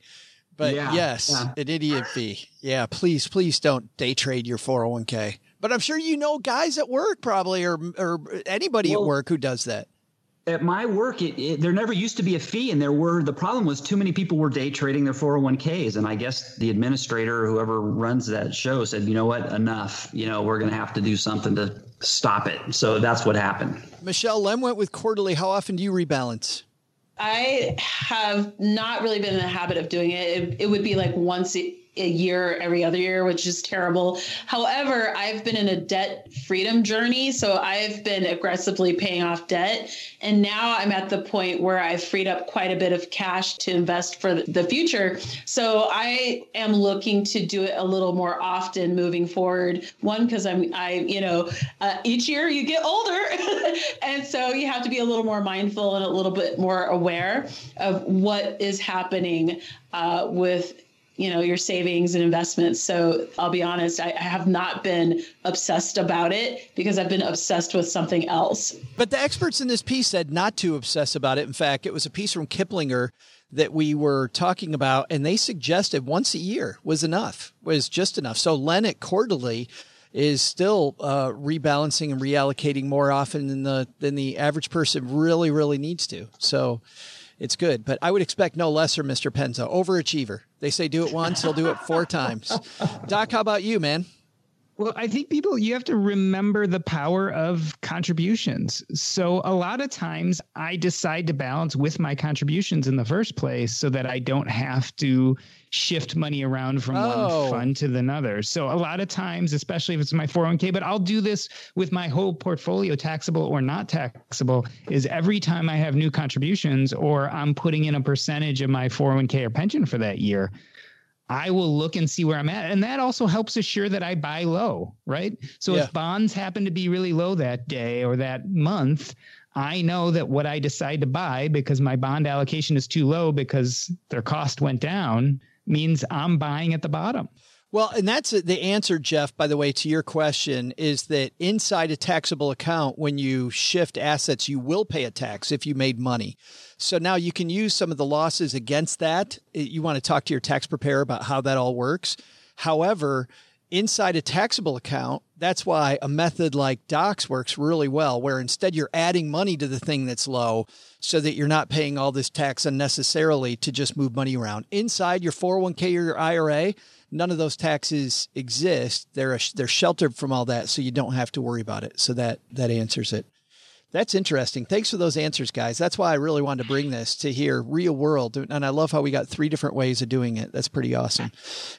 But Yeah, yes, yeah. an idiot fee. Yeah, please, please don't day trade your 401k. But I'm sure you know guys at work probably or or anybody at work who does that. At my work, it, it, there never used to be a fee, and there were the problem was too many people were day trading their 401ks, and I guess the administrator or whoever runs that show said, you know what, enough. You know, we're going to have to do something to stop it. So that's what happened. Michelle Len went with quarterly. How often do you rebalance? I have not really been in the habit of doing it. It, it would be like once a, a year, every other year, which is terrible. However, I've been in a debt freedom journey. So I've been aggressively paying off debt. And now I'm at the point where I've freed up quite a bit of cash to invest for the future. So I am looking to do it a little more often moving forward. One, because I'm, I, you know, uh, each year you get older. and so you have to be a little more mindful and a little bit more aware of what is happening uh, with you know your savings and investments so i'll be honest I, I have not been obsessed about it because i've been obsessed with something else But the experts in this piece said not to obsess about it. In fact, it was a piece from Kiplinger that we were talking about, and they suggested once a year was enough, was just enough. So Len at quarterly is still uh, rebalancing and reallocating more often than the than the average person really really needs to. So it's good, but I would expect no lesser, Mr. Penzo, overachiever. They say do it once, he'll do it four times. Doc, how about you, man? Well, I think people, you have to remember the power of contributions. So, a lot of times I decide to balance with my contributions in the first place so that I don't have to shift money around from Oh. one fund to the another. So, a lot of times, especially if it's my 401k, but I'll do this with my whole portfolio, taxable or not taxable, is every time I have new contributions or I'm putting in a percentage of my 401k or pension for that year. I will look and see where I'm at. And that also helps assure that I buy low, right? So Yeah. if bonds happen to be really low that day or that month, I know that what I decide to buy because my bond allocation is too low because their cost went down means I'm buying at the bottom. Well, and that's the answer, Jeff, by the way, to your question is that inside a taxable account, when you shift assets, you will pay a tax if you made money. So now you can use some of the losses against that. You want to talk to your tax preparer about how that all works. However, inside a taxable account, that's why a method like Docs works really well, where instead you're adding money to the thing that's low so that you're not paying all this tax unnecessarily to just move money around. Inside your 401k or your IRA, none of those taxes exist. They're, they're sheltered from all that, so you don't have to worry about it. So that, that answers it. That's interesting. Thanks for those answers, guys. That's why I really wanted to bring this to here, real world. And I love how we got three different ways of doing it. That's pretty awesome.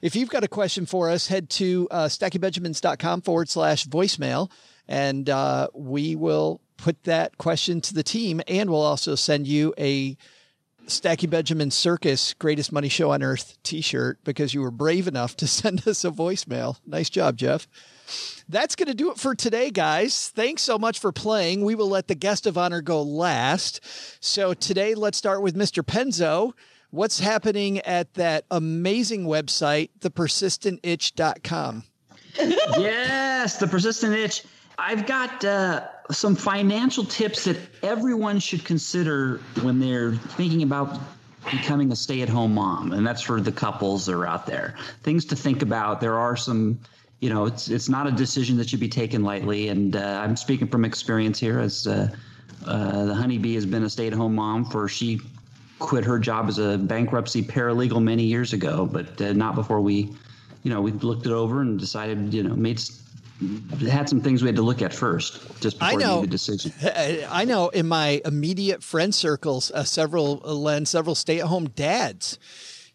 If you've got a question for us, head to uh, stackingbenjamins.com forward slash voicemail, and uh, we will put that question to the team. And we'll also send you a Stacking Benjamin Circus Greatest Money Show on Earth t shirt because you were brave enough to send us a voicemail. Nice job, Jeff. That's going to do it for today, guys. Thanks so much for playing. We will let the guest of honor go last. So today, let's start with Mr. Penzo. What's happening at that amazing website, thepersistentitch.com? yes, the persistent itch. I've got uh, some financial tips that everyone should consider when they're thinking about becoming a stay-at-home mom, and that's for the couples that are out there. Things to think about. There are some, you know, it's it's not a decision that should be taken lightly, and uh, I'm speaking from experience here, as uh, uh, the honeybee has been a stay-at-home mom for she quit her job as a bankruptcy paralegal many years ago, but uh, not before we, you know, we looked it over and decided, you know, made s- had some things we had to look at first just before I we know. made the decision. I know in my immediate friend circles, uh, several uh, Len, several stay-at-home dads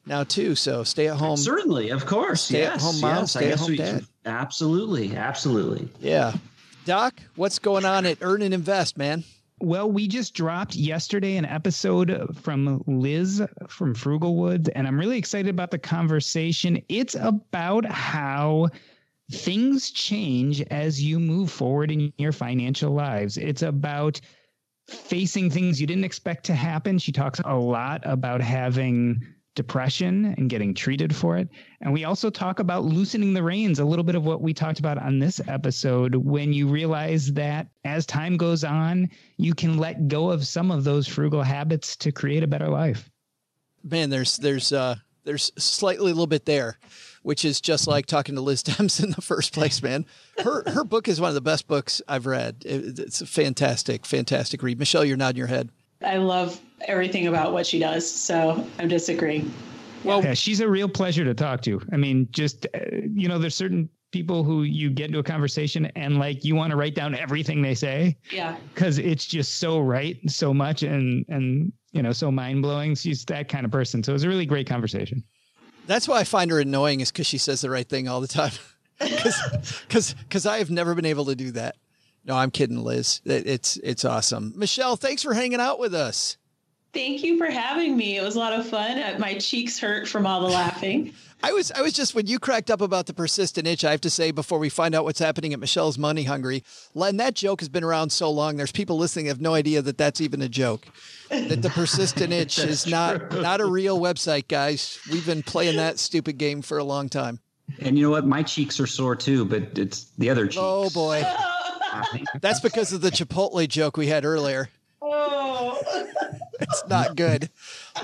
now too. So stay-at-home, Certainly, of course. Stay-at-home yes, mom, yes, stay-at-home we- dad. Absolutely, absolutely. Yeah, Doc, what's going on at Earn and Invest, man? Well, we just dropped yesterday an episode from Liz from Frugalwood, and I'm really excited about the conversation. It's about how things change as you move forward in your financial lives. It's about facing things you didn't expect to happen. She talks a lot about having depression and getting treated for it. And we also talk about loosening the reins, a little bit of what we talked about on this episode when you realize that as time goes on, you can let go of some of those frugal habits to create a better life. Man, there's there's uh there's slightly a little bit there, which is just like talking to Liz Thames in the first place, man. Her her book is one of the best books I've read. It- it's a fantastic, fantastic read. Michelle, you're nodding your head. I love everything about what she does, so I'm disagreeing. Well, yeah, she's a real pleasure to talk to. I mean, just uh, you know, there's certain people who you get into a conversation and like you want to write down everything they say Yeah. because it's just so right, so much, and and you know, so mind blowing. She's that kind of person. So it was a really great conversation. That's why I find her annoying is because she says the right thing all the time. Because I have never been able to do that. No, I'm kidding, Liz. It, it's it's awesome. Michelle, thanks for hanging out with us. Thank you for having me. It was a lot of fun. Uh, My cheeks hurt from all the laughing. I was I was just when you cracked up about the persistent itch. I have to say before we find out what's happening at Michelle's Money Hungry, Len, that joke has been around so long. There's people listening that have no idea that that's even a joke. That the persistent itch is not not a real website, guys. We've been playing that stupid game for a long time. And you know what? My cheeks are sore too, but it's the other cheeks. Oh boy, that's because of the Chipotle joke we had earlier. Oh. It's not good,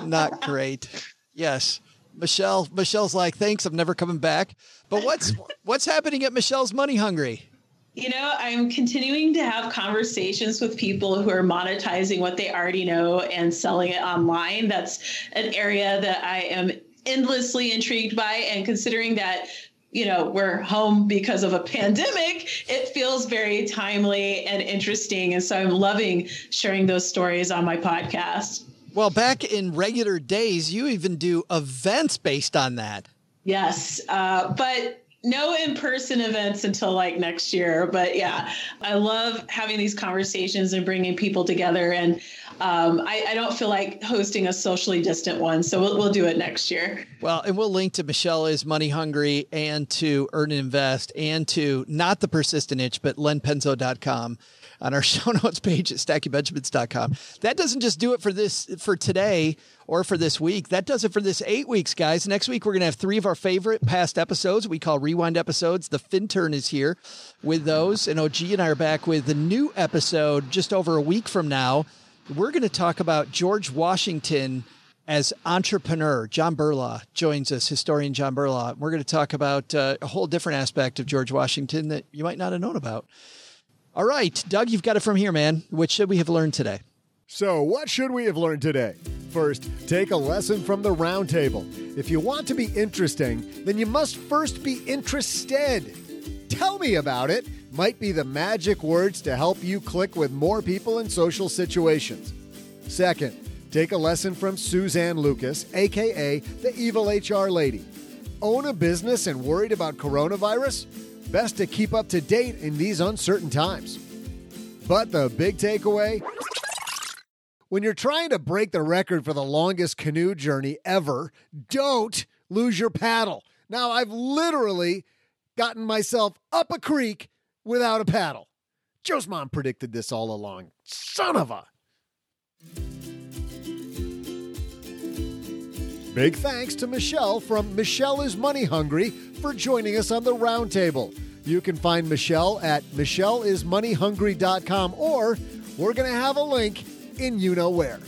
not great. Yes, Michelle. Michelle's like, thanks. I'm never coming back. But what's what's happening at Michelle's Money Hungry? You know, I'm continuing to have conversations with people who are monetizing what they already know and selling it online. That's an area that I am endlessly intrigued by. And considering that you know, we're home because of a pandemic, it feels very timely and interesting. And so I'm loving sharing those stories on my podcast. Well, back in regular days, you even do events based on that. Yes. Uh, but no in-person events until like next year but yeah i love having these conversations and bringing people together and um, I, I, don't feel like hosting a socially distant one so we'll, we'll do it next year well and we'll link to michelle is money hungry and to earn and invest and to not the persistent itch but lenpenzo.com on our show notes page at stackingbenjamins.com. That doesn't just do it for this for today or for this week. That does it for this eight weeks, guys. Next week we're gonna have three of our favorite past episodes we call rewind episodes. The Fintern is here with those, and OG and I are back with the new episode just over a week from now. We're gonna talk about George Washington as entrepreneur. John Berlau joins us, historian John Berlau. We're going to talk about uh, a whole different aspect of George Washington that you might not have known about. All right, Doug, you've got it from here, man. What should we have learned today? So, what should we have learned today? First, take a lesson from the roundtable. If you want to be interesting, then you must first be interested. Tell me about it might be the magic words to help you click with more people in social situations. Second, take a lesson from Suzanne Lucas, aka the evil HR lady. Own a business and worried about coronavirus? Best to keep up to date in these uncertain times. But the big takeaway when you're trying to break the record for the longest canoe journey ever, don't lose your paddle. Now, I've literally gotten myself up a creek without a paddle. Joe's mom predicted this all along. Son of a. Big thanks to Michelle from Michelle is Money Hungry for joining us on the roundtable. You can find Michelle at michelleismoneyhungry.com or we're going to have a link in you know where.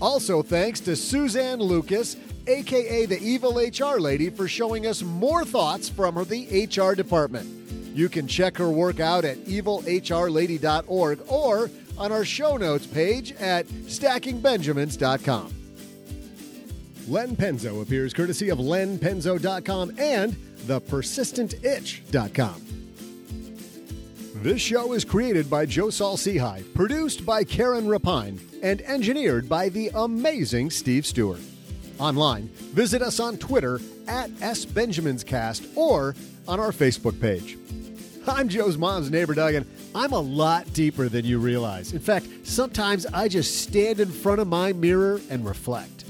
Also, thanks to Suzanne Lucas, aka the evil HR lady, for showing us more thoughts from the HR department. You can check her work out at evilhrlady.org or on our show notes page at stackingbenjamins.com. Len Penzo appears courtesy of lenpenzo.com and thepersistentitch.com. This show is created by Joe Saul Sehy, produced by Karen Rapine, and engineered by the amazing Steve Stewart. Online, visit us on Twitter at SBenjaminsCast or on our Facebook page. I'm Joe's mom's neighbor, Doug, and I'm a lot deeper than you realize. In fact, sometimes I just stand in front of my mirror and reflect.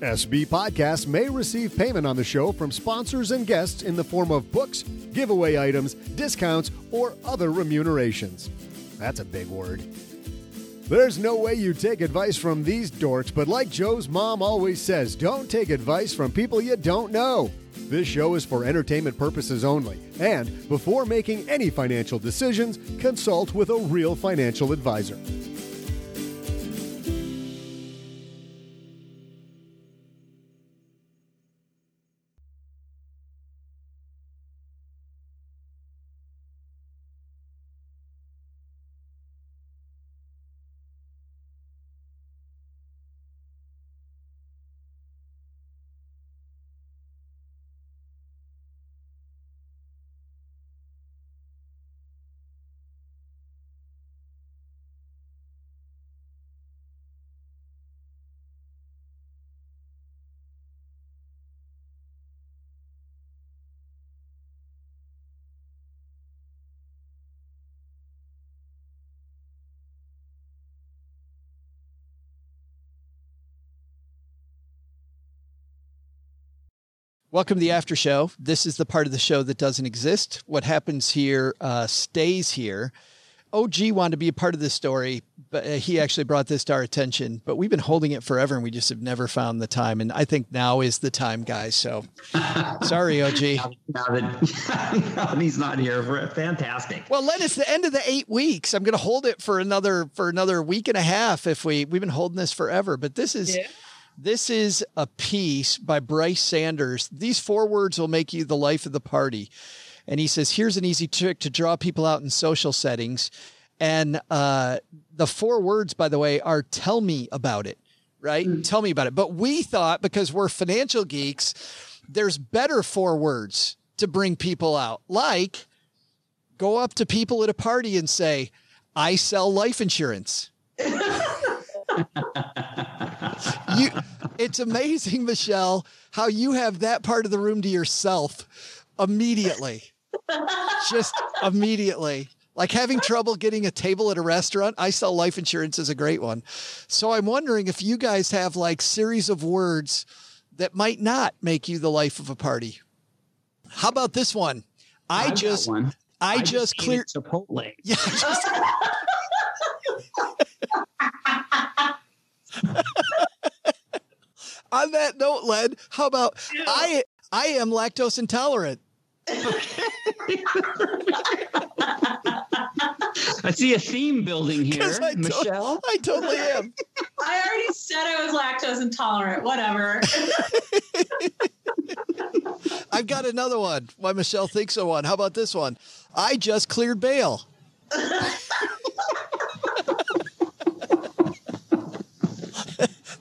SB Podcasts may receive payment on the show from sponsors and guests in the form of books, giveaway items, discounts, or other remunerations. That's a big word. There's no way you take advice from these dorks, but like Joe's mom always says, don't take advice from people you don't know. This show is for entertainment purposes only, and before making any financial decisions, consult with a real financial advisor. Welcome to the after show. This is the part of the show that doesn't exist. What happens here uh, stays here. OG wanted to be a part of this story, but uh, he actually brought this to our attention. But we've been holding it forever, and we just have never found the time. And I think now is the time, guys. So sorry, OG. now, that, now that he's not here, fantastic. Well, Len, it's the end of the eight weeks. I'm going to hold it for another for another week and a half. If we we've been holding this forever, but this is. Yeah this is a piece by Bryce Sanders. These four words will make you the life of the party. And he says, here's an easy trick to draw people out in social settings. And uh, the four words, by the way, are tell me about it, right? Mm. Tell me about it. But we thought because we're financial geeks, there's better four words to bring people out, like go up to people at a party and say, I sell life insurance. you, it's amazing, Michelle, how you have that part of the room to yourself immediately. Just immediately. Like having trouble getting a table at a restaurant, I sell life insurance is a great one. So I'm wondering if you guys have like series of words that might not make you the life of a party. How about this one? I I've just. I, I just, just cleared Chipotle. Yeah. just- On that note, Len, how about I I am lactose intolerant. I see a theme building here, 'Cause I to- Michelle. I totally am. I already said I was lactose intolerant. Whatever. I've got another one. Why Michelle thinks of one. How about this one? I just cleared bail.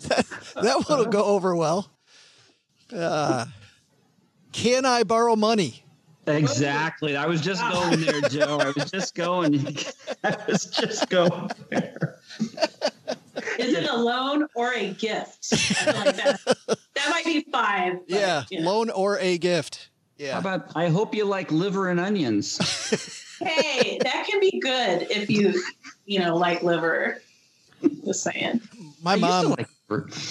That, that one will go over well. Uh, can I borrow money? Exactly. I was just going there, Joe. I was just going. I was just going. there. Is it a loan or a gift? Like that, that might be five. but, Yeah, you know. loan or a gift. Yeah. How about I hope you like liver and onions. Hey, that can be good if you, you know, like liver. Just saying. My I used to mom, like liver.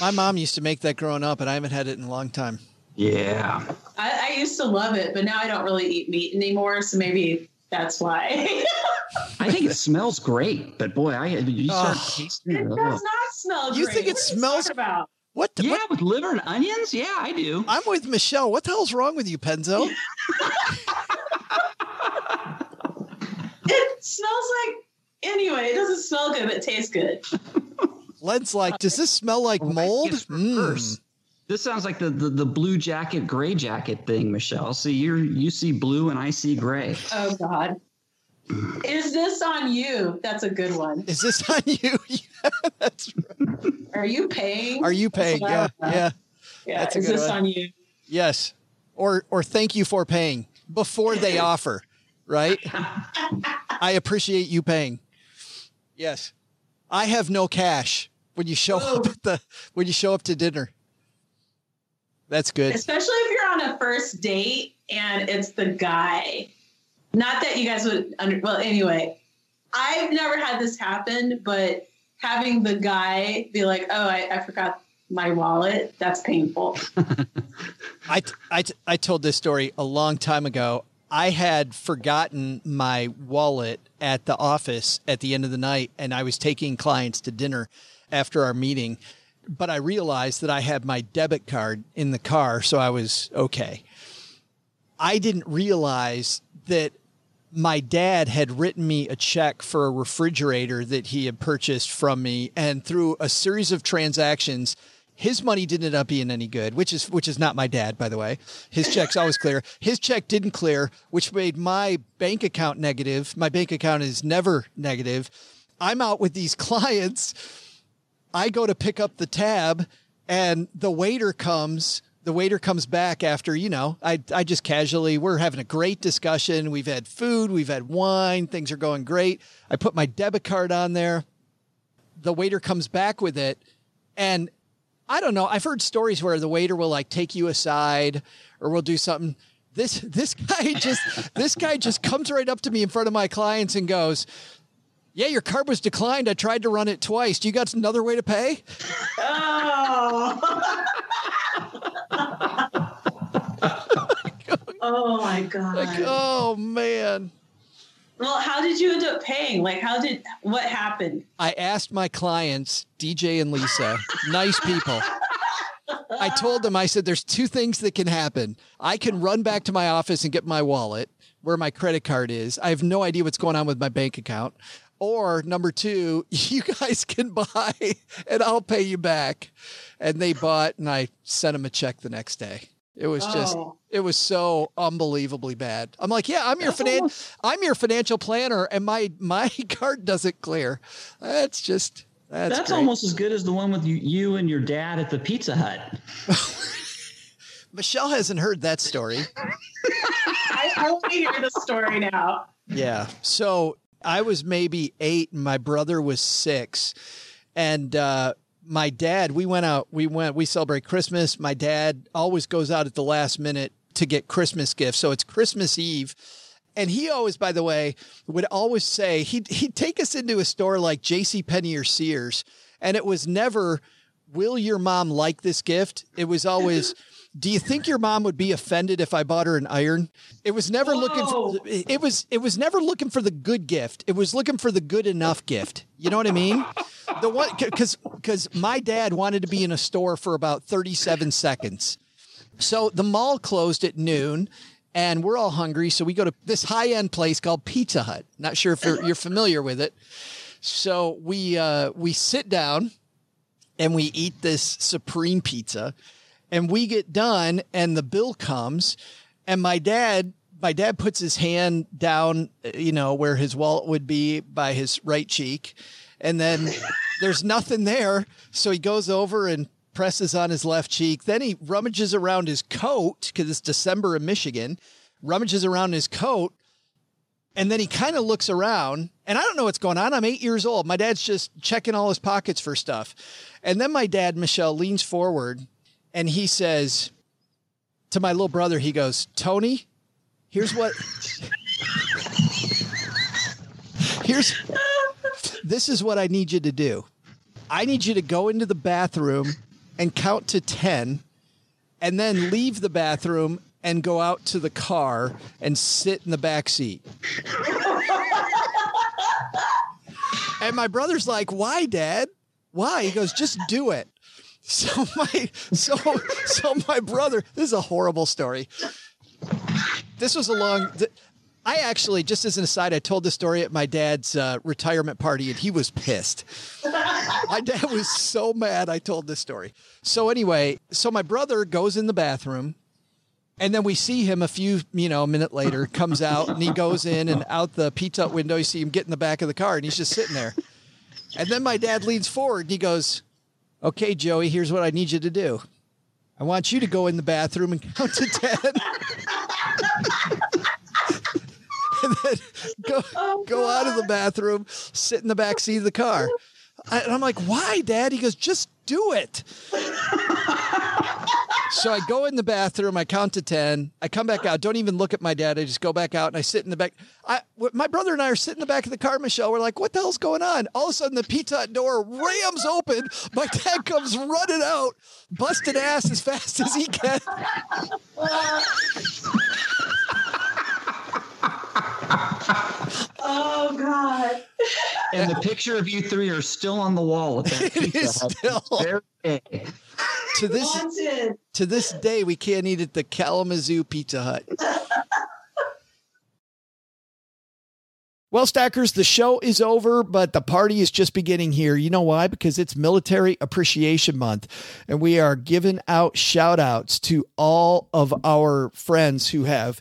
My mom used to make that growing up, and I haven't had it in a long time. Yeah. I, I used to love it, but now I don't really eat meat anymore, so maybe that's why. I think it smells great, but boy, I you start Oh. tasting it it. does not smell You great. think it What are you smells- about? What? The, Yeah, what- with liver and onions. Yeah, I do. I'm with Michelle. What the hell's wrong with you, Penzo? It smells like anyway. It doesn't smell good, but it tastes good. Len's like, does this smell like mold? Mm. This sounds like the, the the blue jacket, gray jacket thing, Michelle. See, you you see blue and I see gray. Oh God. Is this on you? That's a good one. Is this on you? yeah, that's right. Are you paying? Are you paying? Yeah, yeah. Yeah. That's a Is good this one. on you? Yes. Or or thank you for paying before they offer, right? I appreciate you paying. Yes. I have no cash when you show up oh. at the when you show up to dinner. That's good. Especially if you're on a first date and it's the guy. Not that you guys would under well, anyway. I've never had this happen, but having the guy be like, Oh, I, I forgot my wallet, that's painful. I, I, I told this story a long time ago. I had forgotten my wallet at the office at the end of the night, and I was taking clients to dinner after our meeting. But I realized that I had my debit card in the car, so I was okay. I didn't realize that my dad had written me a check for a refrigerator that he had purchased from me and through a series of transactions his money didn't end up being any good which is which is not my dad by the way his check's always clear his check didn't clear which made my bank account negative my bank account is never negative i'm out with these clients I go to pick up the tab and the waiter comes. The waiter comes back after, you know, I, I just casually, we're having a great discussion. We've had food, we've had wine, things are going great. I put my debit card on there. The waiter comes back with it. And I don't know, I've heard stories where the waiter will like take you aside or will do something. This this guy just this guy just comes right up to me in front of my clients and goes, yeah, your card was declined. I tried to run it twice. Do you got another way to pay? Oh. oh my god. Like, oh man. Well, how did you end up paying? Like, how did what happened? I asked my clients, DJ and Lisa, nice people. I told them, I said, there's two things that can happen. I can run back to my office and get my wallet where my credit card is. I have no idea what's going on with my bank account. Or number two, you guys can buy and I'll pay you back. And they bought and I sent them a check the next day. It was just, Oh. it was so unbelievably bad. I'm like, yeah, I'm your finan- I'm your financial planner, and my my card doesn't clear. That's just that's, That's, almost as good as the one with you, you and your dad at the Pizza Hut. Michelle hasn't heard that story. I, I want to hear the story now. Yeah. So I was maybe eight and my brother was six. And uh, my dad, we went out, we went, we celebrate Christmas. My dad always goes out at the last minute to get Christmas gifts. So it's Christmas Eve. And he always, by the way, would always say he'd, he'd take us into a store like J.C. Penney or Sears. And it was never, will your mom like this gift? It was always, do you think your mom would be offended if I bought her an iron? It was never looking for it was it was never looking for the good gift. It was looking for the good enough gift. You know what I mean? The one cuz cuz my dad wanted to be in a store for about 37 seconds. So the mall closed at noon and we're all hungry so we go to this high-end place called Pizza Hut. Not sure if you're, you're familiar with it. So we uh we sit down and we eat this supreme pizza and we get done and the bill comes and my dad my dad puts his hand down uh, you know where his wallet would be by his right cheek and then there's nothing there so he goes over and presses on his left cheek then he rummages around his coat because it's december in michigan rummages around his coat and then he kind of looks around and I don't know what's going on. I'm eight years old. My dad's just checking all his pockets for stuff. And then my dad, Michelle, leans forward and he says to my little brother, he goes, Tony, here's what here's this is what I need you to do. I need you to go into the bathroom and count to 10 and then leave the bathroom and go out to the car and sit in the back seat. and my brother's like, "Why, Dad? Why?" He goes, "Just do it." So my so so my brother. This is a horrible story. This was a long. I actually, just as an aside, I told the story at my dad's uh, retirement party, and he was pissed. my dad was so mad. I told this story. So anyway, so my brother goes in the bathroom and then we see him a few, you know, a minute later, comes out and he goes in and out the pizza window. You see him get in the back of the car and he's just sitting there. And then my dad leans forward and he goes, Okay, Joey, here's what I need you to do. I want you to go in the bathroom and count to 10. and then go, oh, go out of the bathroom, sit in the back seat of the car. I, and I'm like, Why, Dad? He goes, Just do it. So I go in the bathroom, I count to 10, I come back out, don't even look at my dad. I just go back out and I sit in the back. I, my brother and I are sitting in the back of the car, Michelle. We're like, what the hell's going on? All of a sudden, the Pizza door rams open. My dad comes running out, busted ass as fast as he can. Oh God. And the picture of you three are still on the wall at that It pizza is Hut. still. To this, Wanted. to this day, we can't eat at the Kalamazoo Pizza Hut. Well, Stackers, the show is over, but the party is just beginning here. You know why? Because it's Military Appreciation Month, and we are giving out shout outs to all of our friends who have